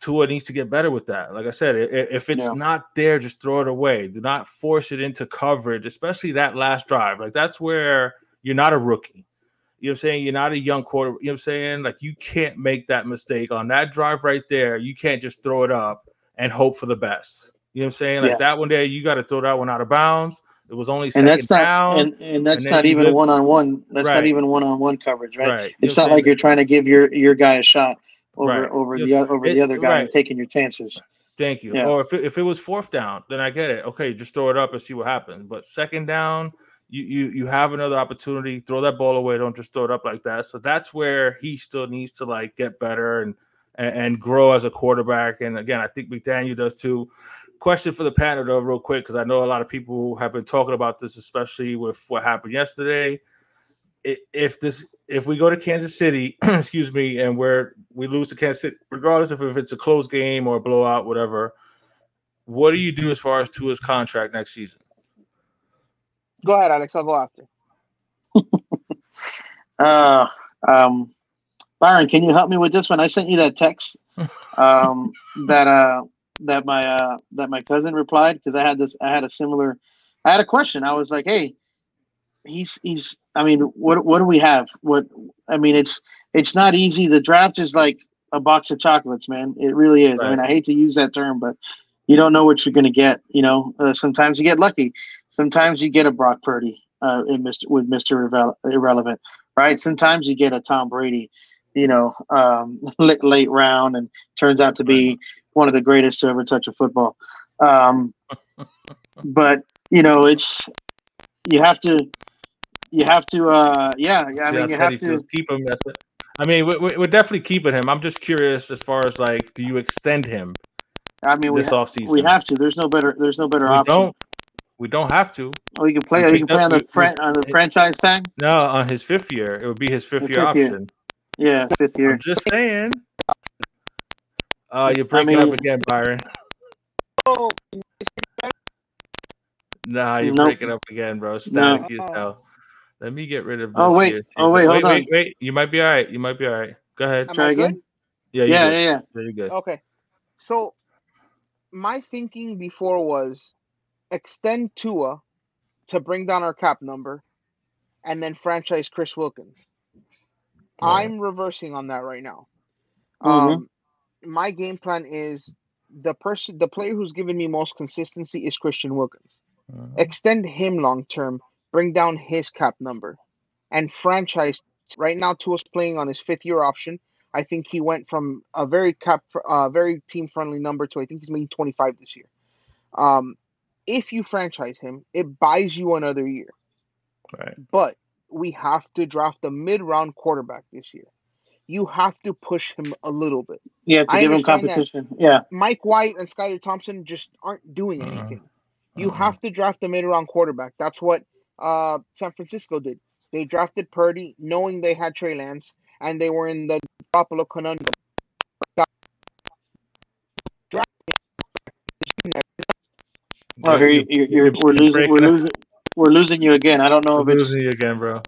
Tua needs to get better with that. Like I said, if it's yeah. not there, just throw it away. Do not force it into coverage, especially that last drive. Like that's where you're not a rookie. You know what I'm saying? You're not a young quarter. You know what I'm saying? Like you can't make that mistake on that drive right there. You can't just throw it up and hope for the best. You know what I'm saying? Like yeah. that one there, you got to throw that one out of bounds. It was only and that's not down, and, and that's and not even one on one. That's right. not even one on one coverage, right? right. It's not like you're trying to give your your guy a shot over right. over the over it, the other guy and taking your chances. Thank you. Yeah. Or if it, if it was fourth down, then I get it. Okay, just throw it up and see what happens. But second down, you you you have another opportunity. Throw that ball away. Don't just throw it up like that. So that's where he still needs to like get better and and, and grow as a quarterback. And again, I think McDaniel does too. Question for the panel though, real quick, because I know a lot of people have been talking about this, especially with what happened yesterday. If this if we go to Kansas City, excuse me, and where we lose to Kansas City, regardless of if it's a close game or a blowout, whatever, what do you do as far as Tua's contract next season? Go ahead, Alex. I'll go after. uh, um, Byron, can you help me with this one? I sent you that text um, that uh, that my uh, that my cousin replied because I had this. I had a similar. I had a question. I was like, "Hey, he's he's I mean, what what do we have? What I mean, it's it's not easy. The draft is like a box of chocolates, man. It really is. Right. I mean, I hate to use that term, but you don't know what you're going to get. You know, uh, sometimes you get lucky. Sometimes you get a Brock Purdy uh, in Mr. with Mr. Irrele- Irrelevant, right? Sometimes you get a Tom Brady, you know, um, late, late round, and turns out to be one of the greatest to ever touch a football. Um, but you know, it's you have to you have to, uh, yeah. I mean, you have to keep him. I mean, we, we're definitely keeping him. I'm just curious as far as like, do you extend him? I mean, this we ha- offseason? we have to. There's no better. There's no better we option. Don't, we don't have to. Oh, you can play. You can play on the fran- on the franchise tag. No, on his fifth year, it would be his fifth, year fifth option. Year. Yeah, fifth year. I'm just saying. Uh, you're breaking I mean, up again, Byron. Oh. Nah, you're nope. breaking up again, bro. Static no. as hell. Let me get rid of oh, this. Oh wait, here. oh wait, wait, wait, wait. You might be all right. You might be all right. Go ahead. Am Try again. Yeah, yeah, yeah, yeah. Very good. Okay, so my thinking before was extend Tua to bring down our cap number, and then franchise Chris Wilkins. Right. I'm reversing on that right now. Mm-hmm. Um, my game plan is the person, the player who's given me most consistency is Christian Wilkins. Mm-hmm. Extend him long term bring down his cap number, and franchise. Right now, Tua's playing on his fifth year option. I think he went from a very cap, uh, very team friendly number to I think he's making 25 this year. Um, if you franchise him, it buys you another year. Right. But we have to draft a mid round quarterback this year. You have to push him a little bit. Yeah, to I give him competition. Yeah. Mike White and Skylar Thompson just aren't doing uh-huh. anything. Uh-huh. You have to draft a mid round quarterback. That's what uh, San Francisco did. They drafted Purdy knowing they had Trey Lance, and they were in the Garoppolo conundrum. Oh, here you, you're, you're, we're losing, we're losing, we're losing you again. I don't know we're if it's losing you again, bro.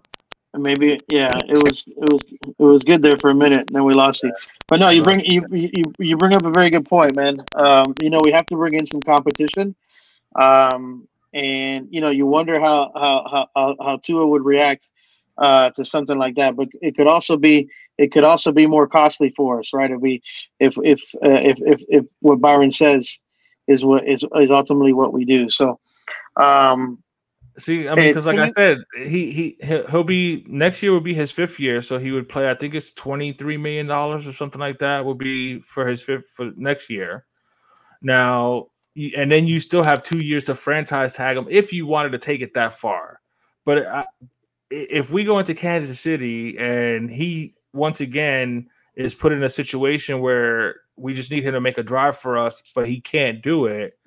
Maybe, yeah. It was, it was, it was good there for a minute, and then we lost you. But no, you bring you, you you bring up a very good point, man. Um, you know, we have to bring in some competition. Um, and you know you wonder how how how, how Tua would react uh, to something like that. But it could also be it could also be more costly for us, right? If we if if uh, if, if if what Byron says is what is is ultimately what we do. So. Um, See, I mean, because like I said, he he he'll be next year will be his fifth year, so he would play. I think it's twenty three million dollars or something like that. Will be for his fifth for next year. Now, and then you still have two years to franchise tag him if you wanted to take it that far. But I, if we go into Kansas City and he once again is put in a situation where we just need him to make a drive for us, but he can't do it,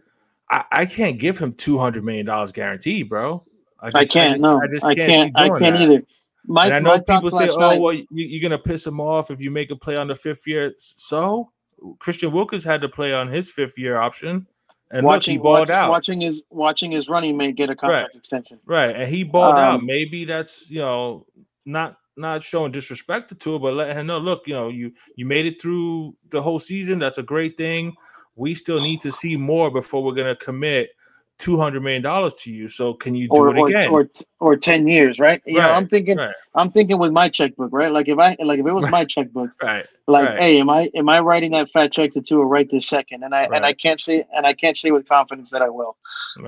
I, I can't give him two hundred million dollars guarantee, bro. I, just, I can't. I just, no, I, just can't. I can't, I can't either. My, and I know people say, "Oh, night. well, you, are gonna piss him off if you make a play on the fifth year." So Christian Wilkins had to play on his fifth year option. And watching, look, he balled watch, out. Watching his watching his running mate get a contract right. extension. Right, and he balled um, out. Maybe that's you know not not showing disrespect to Tua, but letting him know, look, you know, you you made it through the whole season. That's a great thing. We still need to see more before we're gonna commit two hundred million dollars to you. So can you do or, it again? Or, or, ten years, right? You right, know, I'm thinking, right. I'm thinking with my checkbook, right? Like if I, like if it was my checkbook, right? Like, right. hey, am I, am I writing that fat check to Tua right this second? And I, and I can't say, and I can't say with confidence that I will.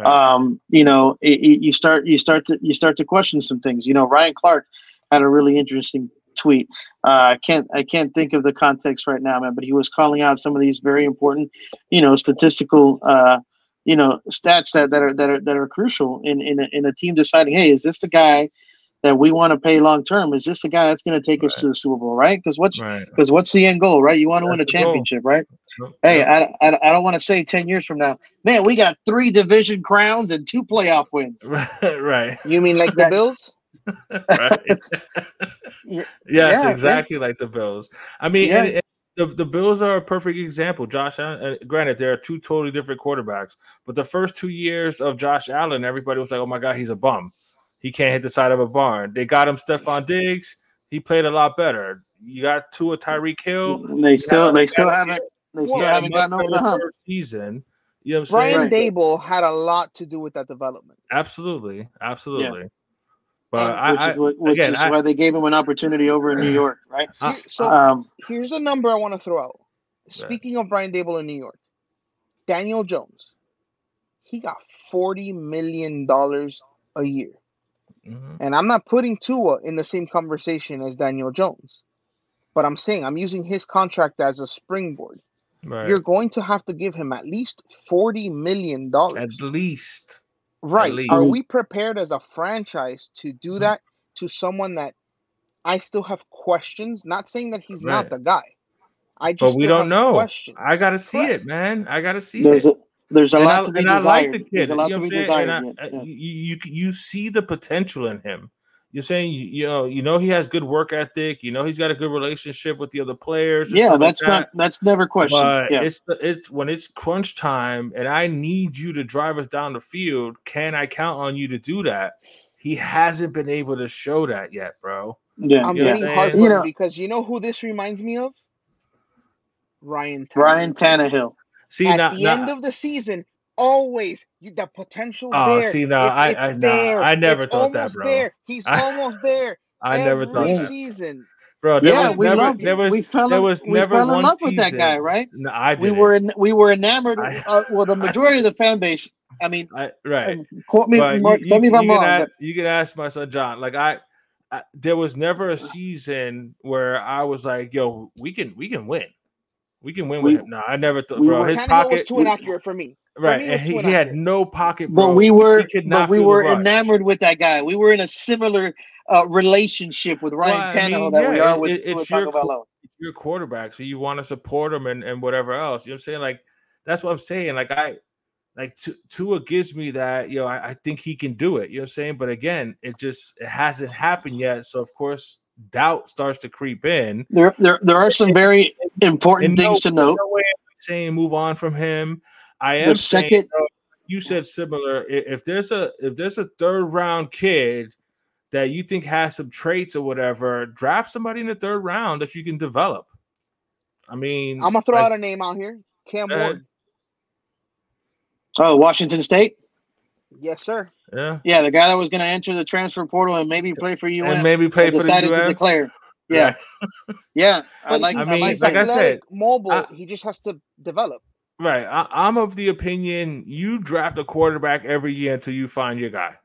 Um, you know, it, it- you start, you start to, you start to question some things. You know, Ryan Clark had a really interesting tweet. Uh, I can't, I can't think of the context right now, man, but he was calling out some of these very important, you know, statistical, uh, you know, stats that, that are that are that are crucial in in a, in a team deciding, hey, is this the guy that we want to pay long term? Is this the guy that's going to take us to the Super Bowl, right? Because what's right. because what's the end goal, right? You want to win a That's the goal. championship, right? Yep, Hey, yep. I, I, I don't want to say 10 years from now, man, we got three division crowns and two playoff wins. right, right, You mean like the Bills? right. Yeah. yes, Yeah, exactly like the Bills. I mean, Yeah. and, and the, the Bills are a perfect example. Josh Allen, uh, granted, there are two totally different quarterbacks, but the first two years of Josh Allen, everybody was like, oh my God, he's a bum. He can't hit the side of a barn. They got him Stefon Diggs. He played a lot better. You got Tua Tyreek Hill. And they still they still haven't they still Yeah, haven't much gotten over the hump. season. You know what I'm saying? Brian Daboll had a lot to do with that development. Absolutely, absolutely. But And- Which I is, what, which again, is I- why they gave him an opportunity over in New York, right? I- so Um, here's a number I want to throw out. Speaking of Brian Daboll in New York, Daniel Jones, he got forty million dollars a year, Mhm. and I'm not putting Tua in the same conversation as Daniel Jones, but I'm saying I'm using his contract as a springboard. right. You're going to have to give him at least forty million dollars. at least. Right. Are we prepared as a franchise to do Mhm. that to someone that I still have questions? Not saying that he's not the guy. I But just we don't know. questions. I gotta see Correct. it, man. I gotta see there's it. a there's a and lot I, to be and I desired. like the kid. There's a lot you know to be desired. I. Yeah. you, you you see the potential in him. You're saying you, you know you know he has good work ethic. You know he's got a good relationship with the other players. Yeah, stuff like that's that. not that's never questioned. But Yeah. it's the, it's when it's crunch time and I need you to drive us down the field. Can I count on you to do that? He hasn't been able to show that yet, bro. Yeah. I'm You know yeah. getting I'm You know- because you know who this reminds me of? Ryan Tannehill. Ryan Tannehill. See At now, the now- end of the season, always you, the potential's Oh, there. see, now, it's, I- it's I- nah, there. I never it's thought that, almost bro. There. He's I- almost there. I never thought Every that, season. bro. There yeah, was we never loved there was we fell there in, was we never fell in one love with that guy, right? No, I didn't. We were in, we were enamored. I- uh, well, the majority of the fan base. I mean, I, right. um, quote me, But Mark, you, tell me if I'm can wrong. ask, but you can ask my son John. Like I, I, there was never a season where I was like, "Yo, we can we can win, we can win with him." No, I never thought, we bro. were- His pocket, was too inaccurate for me. Right? me, And he, he had no pocket, bro. but we were, He could but we were enamored with that guy. We were in a similar uh, relationship with Ryan Well, Tannehill mean, that we are with, it- it's your It's your quarterback, so you want to support him and, and whatever else. You know what I'm saying? Like that's what I'm saying. Like I like Tu- Tua gives me that, you know, I, I think he can do it. You know what I'm saying? But again, it just it hasn't happened yet. So of course, doubt starts to creep in. There, there, there are some very important And no- things to note. No way saying move on from him. I am The saying second, though, you said similar. If there's a if there's a third round kid that you think has some traits or whatever, draft somebody in the third round that you can develop. I mean, I'm gonna throw like, out a name out here. Cam Go ahead. Ward. oh, Washington State. Yes, sir. yeah, Yeah, the guy that was going to enter the transfer portal and maybe play for you and maybe play for the decided to declare. Yeah, yeah. I like. I mean, he's like I athletic, said, mobile. I- he just has to develop. Right. I, I'm of the opinion you draft a quarterback every year until you find your guy.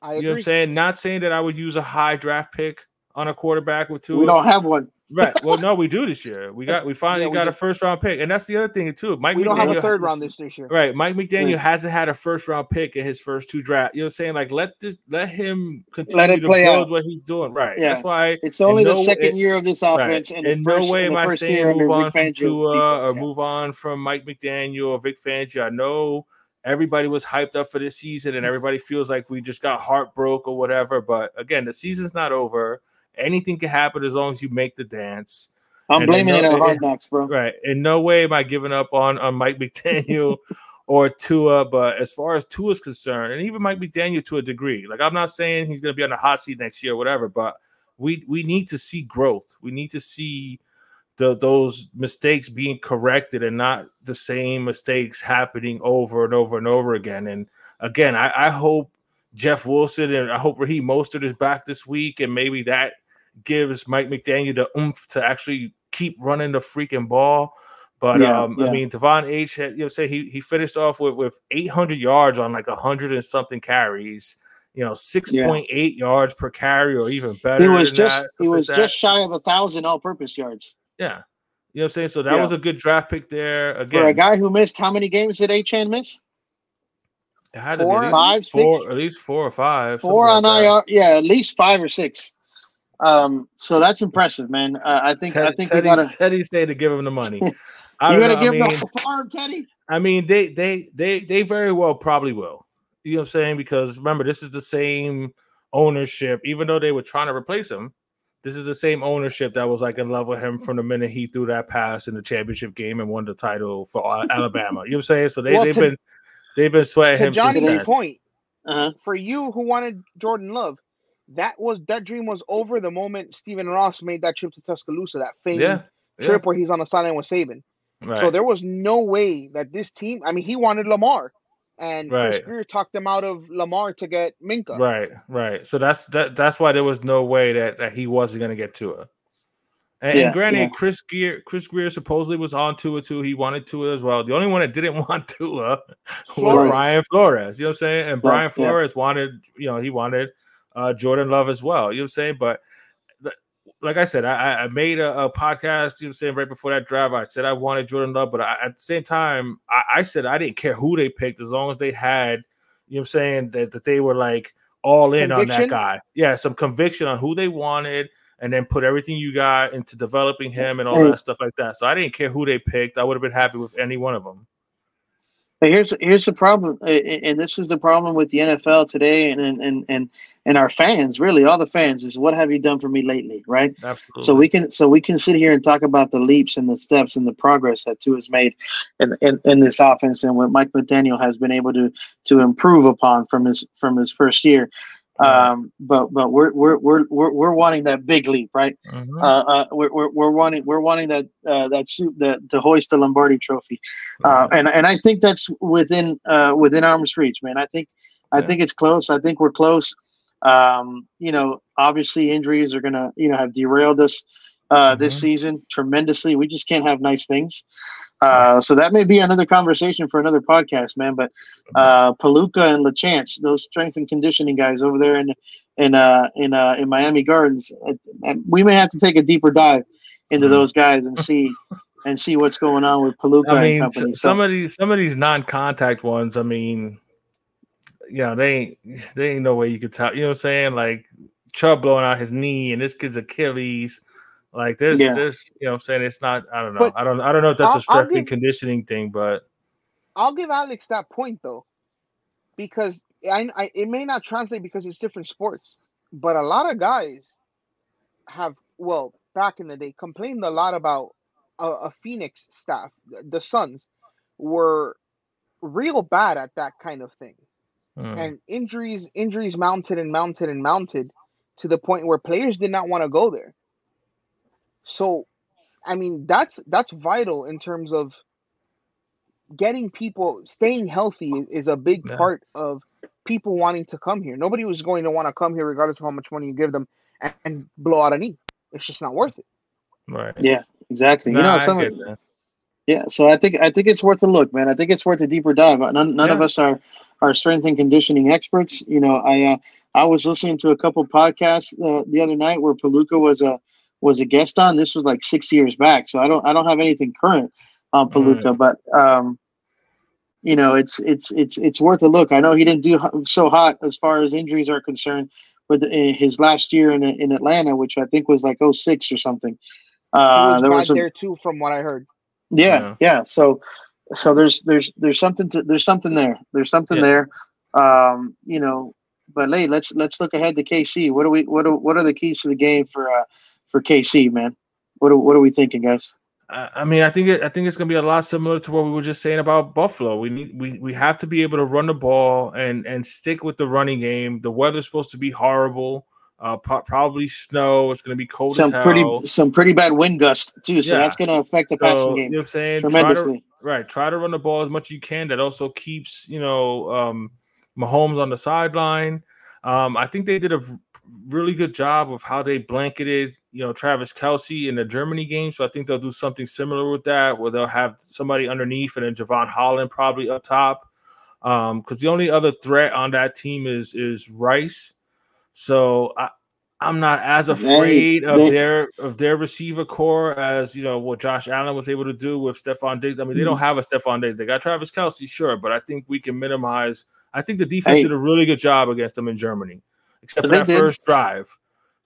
I You know what I'm saying? Not saying that I would use a high draft pick on a quarterback with two. we don't have one. Right. Well, no, we do this year. We got we finally Yeah, we got do. a first round pick, and that's the other thing too. Mike we don't have a third round this this year. Right, Mike McDaniel Yeah. hasn't had a first round pick in his first two drafts. You know what I'm saying? Like let this let him continue Let it to play build out. what he's doing. Right. Yeah. That's why It's only no- the second it- year of this right. offense, and in first, no way am I saying move on from Tua or move on from Mike McDaniel or Vic Fangio. I know everybody was hyped up for this season, and everybody feels like we just got heartbroken or whatever. But again, the season's not over. Anything can happen as long as you make the dance. I'm and blaming they it on Hard Knocks, bro. Right. In no way am I giving up on, on Mike McDaniel or Tua, but as far as Tua is concerned, and even Mike McDaniel to a degree, like I'm not saying he's going to be on the hot seat next year or whatever, but we we need to see growth. We need to see the those mistakes being corrected and not the same mistakes happening over and over and over again. And again, I, I hope Jeff Wilson and I hope Raheem Mostert is back this week, and maybe that gives Mike McDaniel the oomph to actually keep running the freaking ball. But yeah, um, yeah. I mean, De'Von H had you know say he he finished off with with 800 yards on like a hundred and something carries. You know, 6.8 yeah. yards per carry, or even better. He was just that, he was just shy of a thousand all-purpose yards. Yeah, you know what I'm saying. So that was a good draft pick there. Again, for a guy who missed how many games did Achane miss? It had four, to be at least five, four, six? at least four or five. Four on like IR, yeah, at least five or six. Um, so that's impressive, man. Uh, I think Ted, I think Teddy, we gotta. Teddy said to give him the money. I you gotta give I mean, him the farm, Teddy. I mean, they they they they very well probably will. You know what I'm saying? Because remember, this is the same ownership, even though they were trying to replace him. This is the same ownership that was like in love with him from the minute he threw that pass in the championship game and won the title for Alabama. You know what I'm saying? So they, well, they've to, been they've been sweating to him. Johnny's point, uh-huh. for you who wanted Jordan Love, that was that dream was over the moment Stephen Ross made that trip to Tuscaloosa, that famed yeah, yeah. trip where he's on the sideline with Saban. Right. So there was no way that this team. I mean, he wanted Lamar, and right. Chris Grier talked them out of Lamar to get Minkah. Right, right. So that's that. That's why there was no way that, that he wasn't going to get Tua. And, yeah, and granted, yeah. Chris Grier, Chris Grier supposedly was on Tua too. He wanted Tua as well. The only one that didn't want Tua was Brian Flores. You know what I'm saying? And Brian Flores yeah. wanted, you know, he wanted uh, Jordan Love as well. You know what I'm saying? But like I said, I, I made a, a, podcast, you know, what I'm saying right before that draft, I said I wanted Jordan Love, but I, at the same time, I, I, said I didn't care who they picked as long as they had, you know, what I'm saying that, that they were like all in conviction? on that guy. Yeah, some conviction on who they wanted, and then put everything you got into developing him and all that stuff like that. So I didn't care who they picked. I would have been happy with any one of them. Here's here's the problem, and this is the problem with the NFL today, and and and and our fans, really, all the fans, is what have you done for me lately, right? Absolutely. So we can so we can sit here and talk about the leaps and the steps and the progress that Tua has made in, in, in this offense and what Mike McDaniel has been able to to improve upon from his from his first year. Um, but but we're we're we're we're, we're wanting that big leap, right? Mm-hmm. Uh, uh, we're, we're, we're wanting we're wanting that uh, that suit that to hoist the Lombardi Trophy, uh, and and I think that's within uh, within arm's reach, man. I think I think it's close. I think we're close. Um, you know, obviously injuries are gonna you know have derailed us uh, mm-hmm. this season tremendously. We just can't have nice things. Uh, so that may be another conversation for another podcast, man. But uh, Puloka and Lachance, those strength and conditioning guys over there in in uh, in uh, in Miami Gardens, uh, we may have to take a deeper dive into mm. those guys and see and see what's going on with Puloka I mean, and company. So, some of these some of these non-contact ones, I mean, you know, they ain't they ain't no way you could tell. You know what I'm saying? Like Chubb blowing out his knee and this kid's Achilles like there's, yeah. there's, you know, what I'm saying it's not. I don't know. But I don't. I don't know if that's I'll, a strength and conditioning thing, but I'll give Alex that point though, because I, I, it may not translate because it's different sports, but a lot of guys have, well, back in the day, complained a lot about a, a Phoenix staff. The Suns were real bad at that kind of thing, mm. and injuries, injuries mounted and mounted and mounted to the point where players did not want to go there. So, I mean, that's that's vital in terms of getting people staying healthy is a big yeah. part of people wanting to come here. Nobody was going to want to come here regardless of how much money you give them and, and blow out a knee. It's just not worth it. Right. Yeah, exactly. Nah, you know, some yeah, so I think I think it's worth a look, man. I think it's worth a deeper dive. None, none yeah. of us are are strength and conditioning experts. You know, I uh, I was listening to a couple podcasts uh, the other night where Puloka was a was a guest on. This was like six years back, so I don't I don't have anything current on Puloka, right. but um, you know it's it's it's it's worth a look. I know he didn't do so hot as far as injuries are concerned, but his last year in in Atlanta, which I think was like 06 or something. Uh, was there was some, there too, from what I heard. Yeah, yeah, yeah. So so there's there's there's something to there's something there. There's something yeah. there. Um, you know, but hey, let's let's look ahead to KC. What do we what are what are the keys to the game for uh for KC, man. What are, what are we thinking, guys? I mean, I think it, I think it's going to be a lot similar to what we were just saying about Buffalo. We need we we have to be able to run the ball and and stick with the running game. The weather's supposed to be horrible. Uh, po- probably snow. It's going to be cold some as pretty hell. some pretty bad wind gust too. So Yeah. that's going to affect the So, passing you game know what I'm saying? Try to, tremendously. right. Try to run the ball as much as you can. That also keeps, you know, um, Mahomes on the sideline. Um, I think they did a really good job of how they blanketed, you know, Travis Kelce in the Germany game. So I think they'll do something similar with that, where they'll have somebody underneath and then Jevon Holland probably up top. Um, because the only other threat on that team is is Rice. So I, I'm not as They- afraid of they- their of their receiver core as you know what Josh Allen was able to do with Stefon Diggs. I mean, they don't mm-hmm. have a Stefon Diggs. They got Travis Kelce, sure, but I think we can minimize. I think the defense Hey. did a really good job against them in Germany, except for that did. first drive.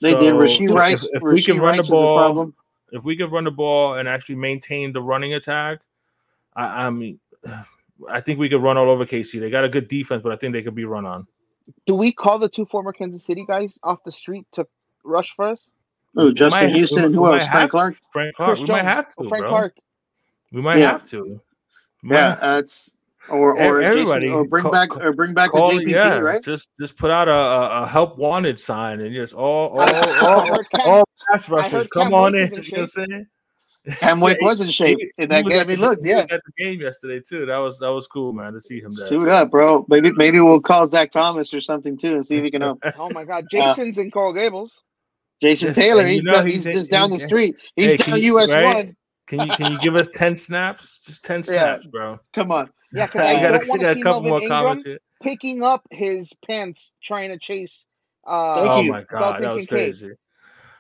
They So, did. Rashee if- Rice. If, we Rashee can run Rice the ball, if we can run the ball and actually maintain the running attack, I, I mean, I think we could run all over KC. They got a good defense, but I think they could be run on. Do we call the two former Kansas City guys off the street to rush first? Oh, Justin might- Houston and we who else? Frank Clark. Frank Clark. We might have or to, oh, Frank bro. Clark. We might Yeah. have to. We might Yeah, that's uh, or or Jason, everybody or bring call- back or bring back Call, the JPP, yeah, right? just just put out a, a, a help wanted sign and just all all I- I all, all pass rushers come Cam on Wake in. in You know what I'm saying? Cam Wake Yeah, was in shape He- in he that game. at He the- looked, yeah. at the game yesterday too. That was that was cool, man, to see him there. Suit up, bro. Maybe maybe we'll call Zach Thomas or something too and see if he can help. Oh my God, Jason's in Coral Gables. Jason Yes, Taylor, he's know down, he's he's just down the street. He's Hey, down you- US right? one. Can you can you give us ten snaps? Just ten Yeah. snaps, bro. Come on. Yeah, because I I I got, don't a, got a couple Melvin more Ingram comments here. picking up his pants trying to chase. Uh, Oh my god, Dalton that was Kincaid. crazy.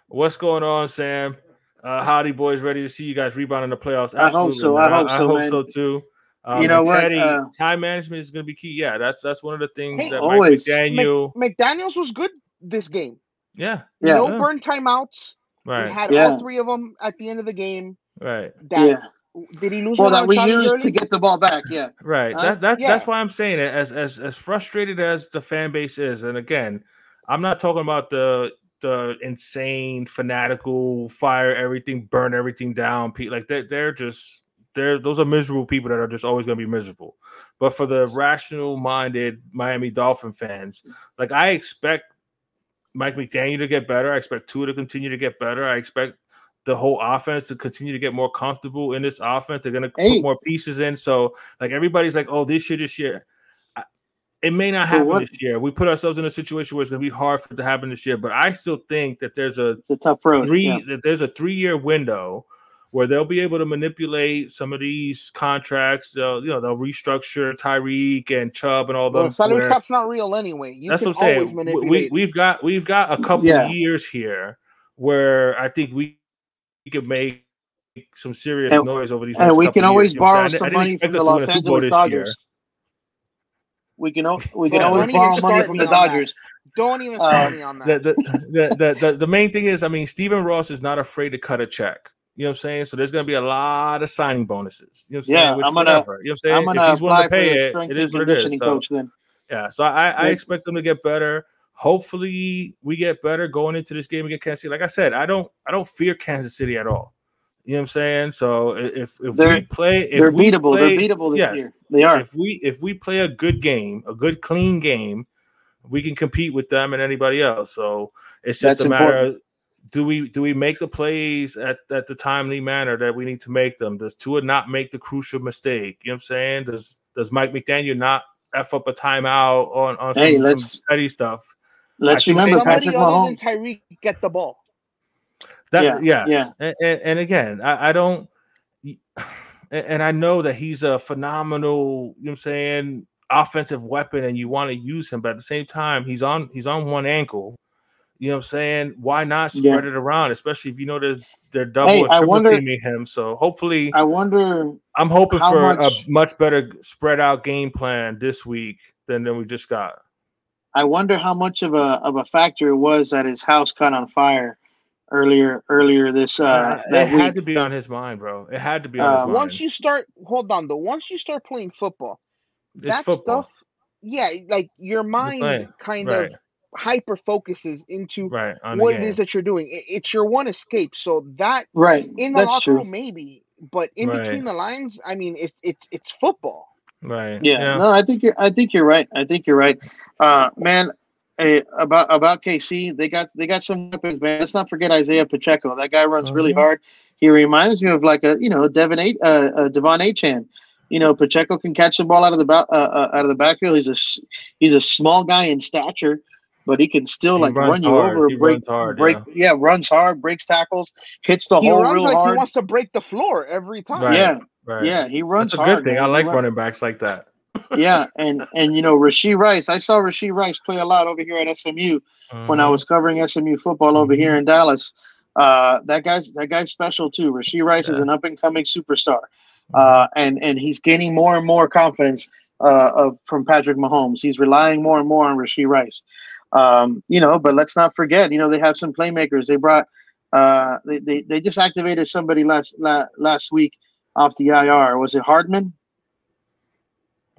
What's going on, Sam? Uh, howdy, boys. Ready to see you guys rebound in the playoffs? I hope so, man. I hope so, man. so too. Um, You know what, Teddy, uh, time management is going to be key. Yeah, that's that's one of the things Hey, that always. Mike McDaniel. Mc, McDaniel's was good this game. yeah, Yeah. No Yeah. burn timeouts. right, We had Yeah. all three of them at the end of the game. right, That yeah. did he lose Well, that we used Gurley? to get the ball back. Yeah. right. Huh? That, that's Yeah. that's why I'm saying it. As as as frustrated as the fan base is, and again, I'm not talking about the the insane fanatical fire everything, burn everything down. Pe- Like they they're just they're those are miserable people that are just always going to be miserable. But for the rational minded Miami Dolphin fans, like I expect Mike McDaniel to get better. I expect Tua to continue to get better. I expect the whole offense to continue to get more comfortable in this offense. They're going to Hey. put more pieces in. So like everybody's like, oh, this year, this year. I- It may not happen this year. We put ourselves in a situation where it's going to be hard for it to happen this year. But I still think that there's a a tough road. three yeah. that there's a three year window where they'll be able to manipulate some of these contracts. They'll, you know, they'll restructure Tyreek and Chubb and all those. Well, those. salary cap's not real anyway. You That's can what I'm saying. We, we've got we've got a couple Yeah. of years here where I think we, we could make some serious And- noise over these. And next we couple can years. always You know what I'm borrow? I some money from the to win Los a Super Bowl Angeles this year. Dodgers. We can al- we can Yeah, always borrow money from the on that. Dodgers. Don't even Uh, start me on that. the, the, the, the, the, the main thing is, I mean, Stephen Ross is not afraid to cut a check. You know what I'm saying? So there's going to be a lot of signing bonuses. You know what I'm Yeah, saying? Which, I'm gonna- whatever. You know what I'm saying? I'm if gonna he's willing to pay it, strength it and is what it is. So, coach then. yeah, so I, I Like- expect them to get better. Hopefully, we get better going into this game against Kansas City. Like I said, I don't I don't fear Kansas City at all. You know what I'm saying? So if if They're- we play, if They're we beatable. play- They're beatable this yes. year. They are. if we if we play a good game, a good clean game, we can compete with them and anybody else. So it's just That's a matter important. of do we do we make the plays at, at the timely manner that we need to make them? Does Tua not make the crucial mistake? You know what I'm saying? Does does Mike McDaniel not f up a timeout on, on some, Hey, some let's- petty stuff? Let's I think remember Somebody Patrick other than Tyreek get the ball. That, Yeah, yeah, yeah. And, and, again, I, I don't, and, I know that he's a phenomenal, you know what I'm saying, offensive weapon, and you want to use him, but at the same time, he's on he's on one ankle. You know what I'm saying? Why not Yeah. spread it around, especially if you know there's they're double Hey, I triple wonder- teaming him. So hopefully, I wonder. I'm hoping for much- a much better spread out game plan this week than than we just got. I wonder how much of a of a factor it was that his house caught on fire earlier earlier this uh Uh, it that had week. to be on his mind, bro. It had to be on Uh, his mind. Once you start, hold on though. Once you start playing football, It's that football. stuff, yeah, like your mind kind right. of hyper focuses into right what it is that you're doing. It- it's your one escape. So that Right. in the That's locker true. room, maybe, but in Right. between the lines, I mean, it, it's it's football. Right. Yeah, No, I think you're I think you're right. I think you're right. Uh man, Hey, about about KC, they got they got some weapons, man. Let's not forget Isaiah Pacheco. That guy runs really hard. He reminds me of like a you know Devin a uh, uh, De'Von Achane. You know, Pacheco can catch the ball out of the ba- uh, uh, out of the backfield. He's a he's a small guy in stature, but he can still he like run you hard. over, he break, hard, break, yeah. yeah. runs hard, breaks tackles, hits the he hole runs real like hard. He wants to break the floor every time. Right, yeah, right. yeah, he runs. That's a hard, good thing. Man. I like running backs like that. Yeah, and and you know Rashee Rice. I saw Rashee Rice play a lot over here at SMU mm-hmm. when I was covering SMU football over mm-hmm. here in Dallas. Uh, that guy's that guy's special too. Rashee Rice yeah. is an up and coming superstar, mm-hmm. uh, and and he's gaining more and more confidence uh, of from Patrick Mahomes. He's relying more and more on Rashee Rice. Um, you know, but let's not forget, you know, they have some playmakers. They brought uh, they, they they just activated somebody last la- last week off the IR. Was it Hardman?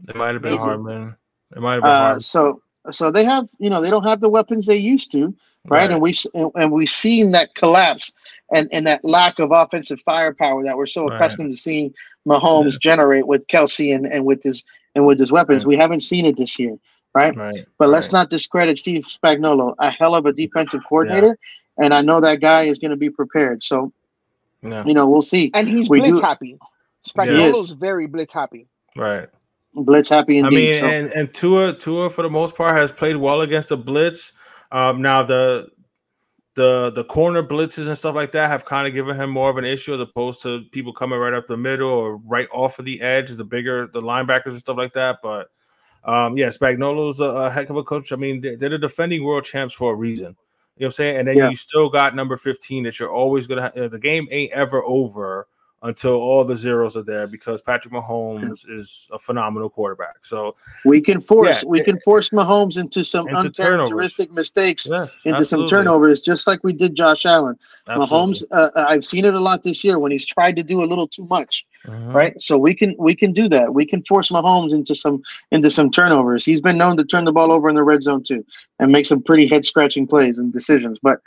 It might have been Hardman. It might have been uh, Hardman. So so they have you know they don't have the weapons they used to, right? right. And we and we've seen that collapse and and that lack of offensive firepower that we're so right. accustomed to seeing Mahomes yeah. generate with Kelce and, and with his and with his weapons. Right. We haven't seen it this year, right? Right. But let's not discredit Steve Spagnuolo, a hell of a defensive coordinator, yeah. and I know that guy is going to be prepared. So, yeah. you know, we'll see. And he's we blitz do, happy. Spagnuolo's very blitz happy. Right. Blitz happy indeed. I mean, so. and and Tua Tua for the most part has played well against the blitz. Um, now the the the corner blitzes and stuff like that have kind of given him more of an issue as opposed to people coming right up the middle or right off of the edge, the bigger the linebackers and stuff like that. But um, yeah, Spagnuolo's a, a heck of a coach. I mean, they're, they're, the defending world champs for a reason. You know what I'm saying? And then yeah. you still got number 15 that you're always gonna have. The game ain't ever over until all the zeros are there because Patrick Mahomes is a phenomenal quarterback. So we can force yeah, we can force Mahomes into some into uncharacteristic turnovers. mistakes, yes, into absolutely. some turnovers, just like we did Josh Allen. Absolutely. Mahomes, uh, uh, I've seen it a lot this year when he's tried to do a little too much. Uh-huh. Right, so we can we can do that. We can force Mahomes into some into some turnovers. He's been known to turn the ball over in the red zone too, and make some pretty head scratching plays and decisions. But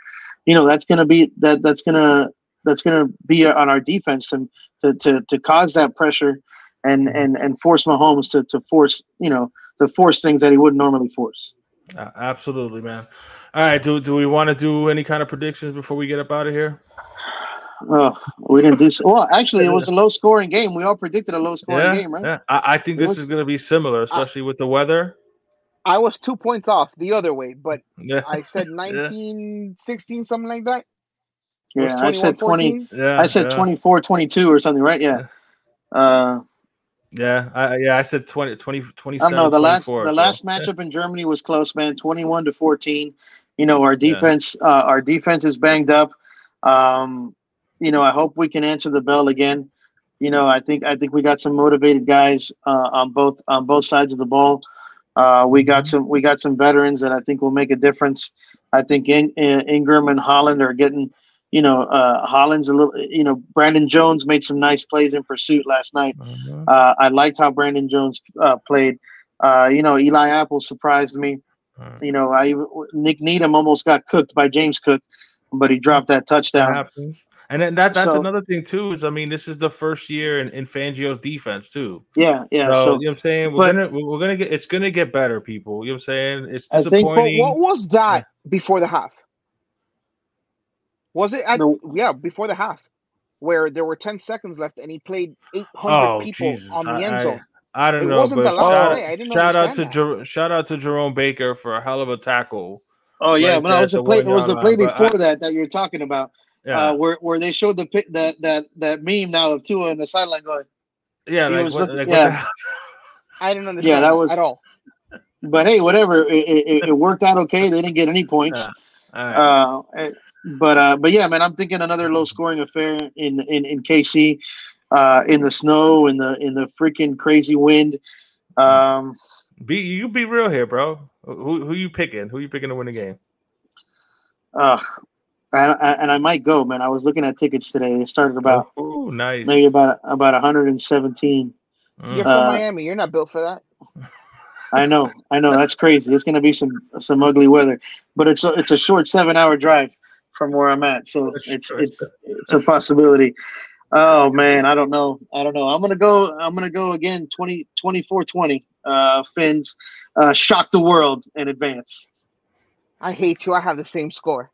you know that's going to be that that's going to that's going to be on our defense and to, to, to cause that pressure and, and, and force Mahomes to, to force, you know, to force things that he wouldn't normally force. Uh, absolutely, man. All right. Do, do we want to do any kind of predictions before we get up out of here? Oh, we didn't do so. Well, actually, it was a low scoring game. We all predicted a low scoring yeah, game, right? Yeah. I, I think this was, is going to be similar, especially I, with the weather. I was two points off the other way, but yeah. I said 19, yeah. 16, something like that. Yeah, I said 20. Yeah, I said yeah. 24, 22 or something, right? Yeah. Uh, yeah, I, yeah, I said 20, 20 27, I don't know. The last the so. last matchup in Germany was close, man. 21 to 14. You know, our defense yeah. uh, our defense is banged up. Um, you know, I hope we can answer the bell again. You know, I think I think we got some motivated guys uh, on both on both sides of the ball. Uh, we got mm-hmm. some we got some veterans that I think will make a difference. I think in, in, Ingram and Holland are getting you know, uh, Holland's a little, you know, Brandon Jones made some nice plays in pursuit last night. Mm-hmm. Uh, I liked how Brandon Jones uh, played. Uh, you know, Eli Apple surprised me. Mm-hmm. You know, I Nik Needham almost got cooked by James Cook, but he dropped that touchdown. That happens. And then that that's so, another thing too is I mean this is the first year in, in Fangio's defense too. Yeah, yeah. So, so you know what I'm saying we're gonna we're gonna get it's gonna get better, people. You know what I'm saying? It's disappointing. I think, what was that before the half? Was it at no. yeah before the half, where there were ten seconds left and he played eight hundred oh, people Jesus. on the end zone? I, I don't it know, but shout, shout out to Jer- shout out to Jerome Baker for a hell of a tackle. Oh yeah, right well, it was a play. It was a play before I, that that you're talking about. Yeah. Uh, where where they showed the that that that meme now of Tua in the sideline going. Yeah, like, what, like yeah. I didn't understand. Yeah, that was at all. But hey, whatever. It, it, it worked out okay. They didn't get any points. Yeah. Uh, but uh, but yeah, man, I'm thinking another low scoring affair in in in KC, uh, in the snow, in the in the freaking crazy wind. Um, be you be real here, bro. Who who you picking? Who you picking to win the game? Uh, and, and I might go, man. I was looking at tickets today. They started about oh, nice, maybe about about 117. Mm. You're from uh, Miami. You're not built for that. I know, I know. That's crazy. It's gonna be some some ugly weather, but it's a, it's a short seven hour drive from where I'm at. So it's it's it's a possibility. Oh man, I don't know. I don't know. I'm gonna go. I'm gonna go again. 20, 24 20. Uh, Fins uh, shock the world in advance. I hate you. I have the same score.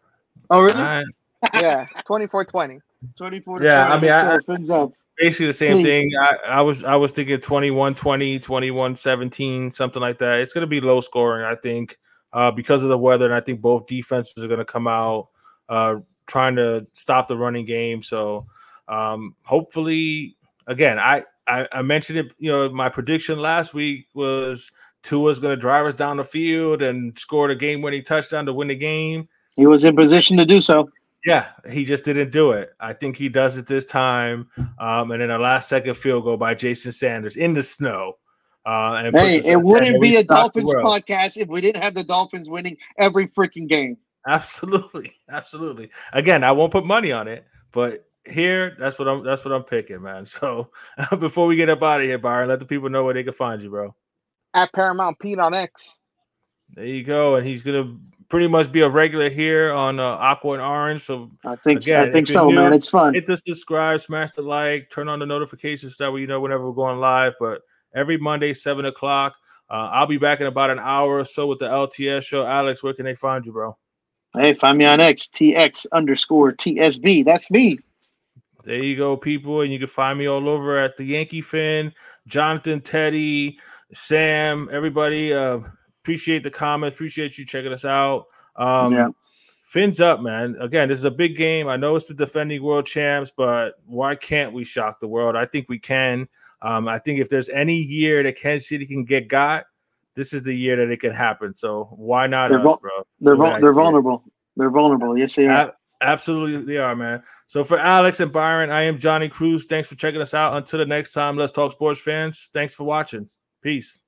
Oh, really? Alright. Yeah, 24-20. 24 Yeah, I mean, I- fins up. Basically the same Please. thing. I, I was I was thinking 21 20, 21 17, something like that. It's gonna be low scoring, I think, uh, because of the weather, and I think both defenses are gonna come out uh trying to stop the running game. So um hopefully again, I, I I mentioned it, you know, my prediction last week was Tua's gonna drive us down the field and score the game winning touchdown to win the game. He was in position to do so. Yeah, he just didn't do it. I think he does it this time. Um, and then a last second field goal by Jason Sanders in the snow. Uh, and Hey, it wouldn't be a Dolphins podcast if we didn't have the Dolphins winning every freaking game. Absolutely, absolutely. Again, I won't put money on it, but here, that's what I'm. That's what I'm picking, man. So before we get up out of here, Byron, let the people know where they can find you, bro. At Paramount Pete on X. There you go, and he's gonna pretty much be a regular here on uh, Aqua and Orange. So I think Again, I think so, new, man. It's fun. hit the subscribe, smash the like, turn on the notifications that way you know whenever we're going live. But every Monday, seven o'clock. Uh, I'll be back in about an hour or so with the LTS show. Alex, where can they find you, bro? Hey, find me on X, TX underscore TSB. That's me. There you go, people. And you can find me all over at the Yankee Fan, Jonathan, Teddy, Sam, everybody. Uh, appreciate the comments. Appreciate you checking us out. Um, Yeah. Fins up, man. Again, this is a big game. I know it's the defending world champs, but why can't we shock the world? I think we can. Um, I think if there's any year that Kansas City can get got, this is the year that it can happen. So why not They're us, bro? They're vul- they're vulnerable. They're vulnerable. Yes, they are. Absolutely, they are, man. So for Alex and Byron, I am Johnny Cruz. Thanks for checking us out. Until the next time, let's talk sports fans. Thanks for watching. Peace.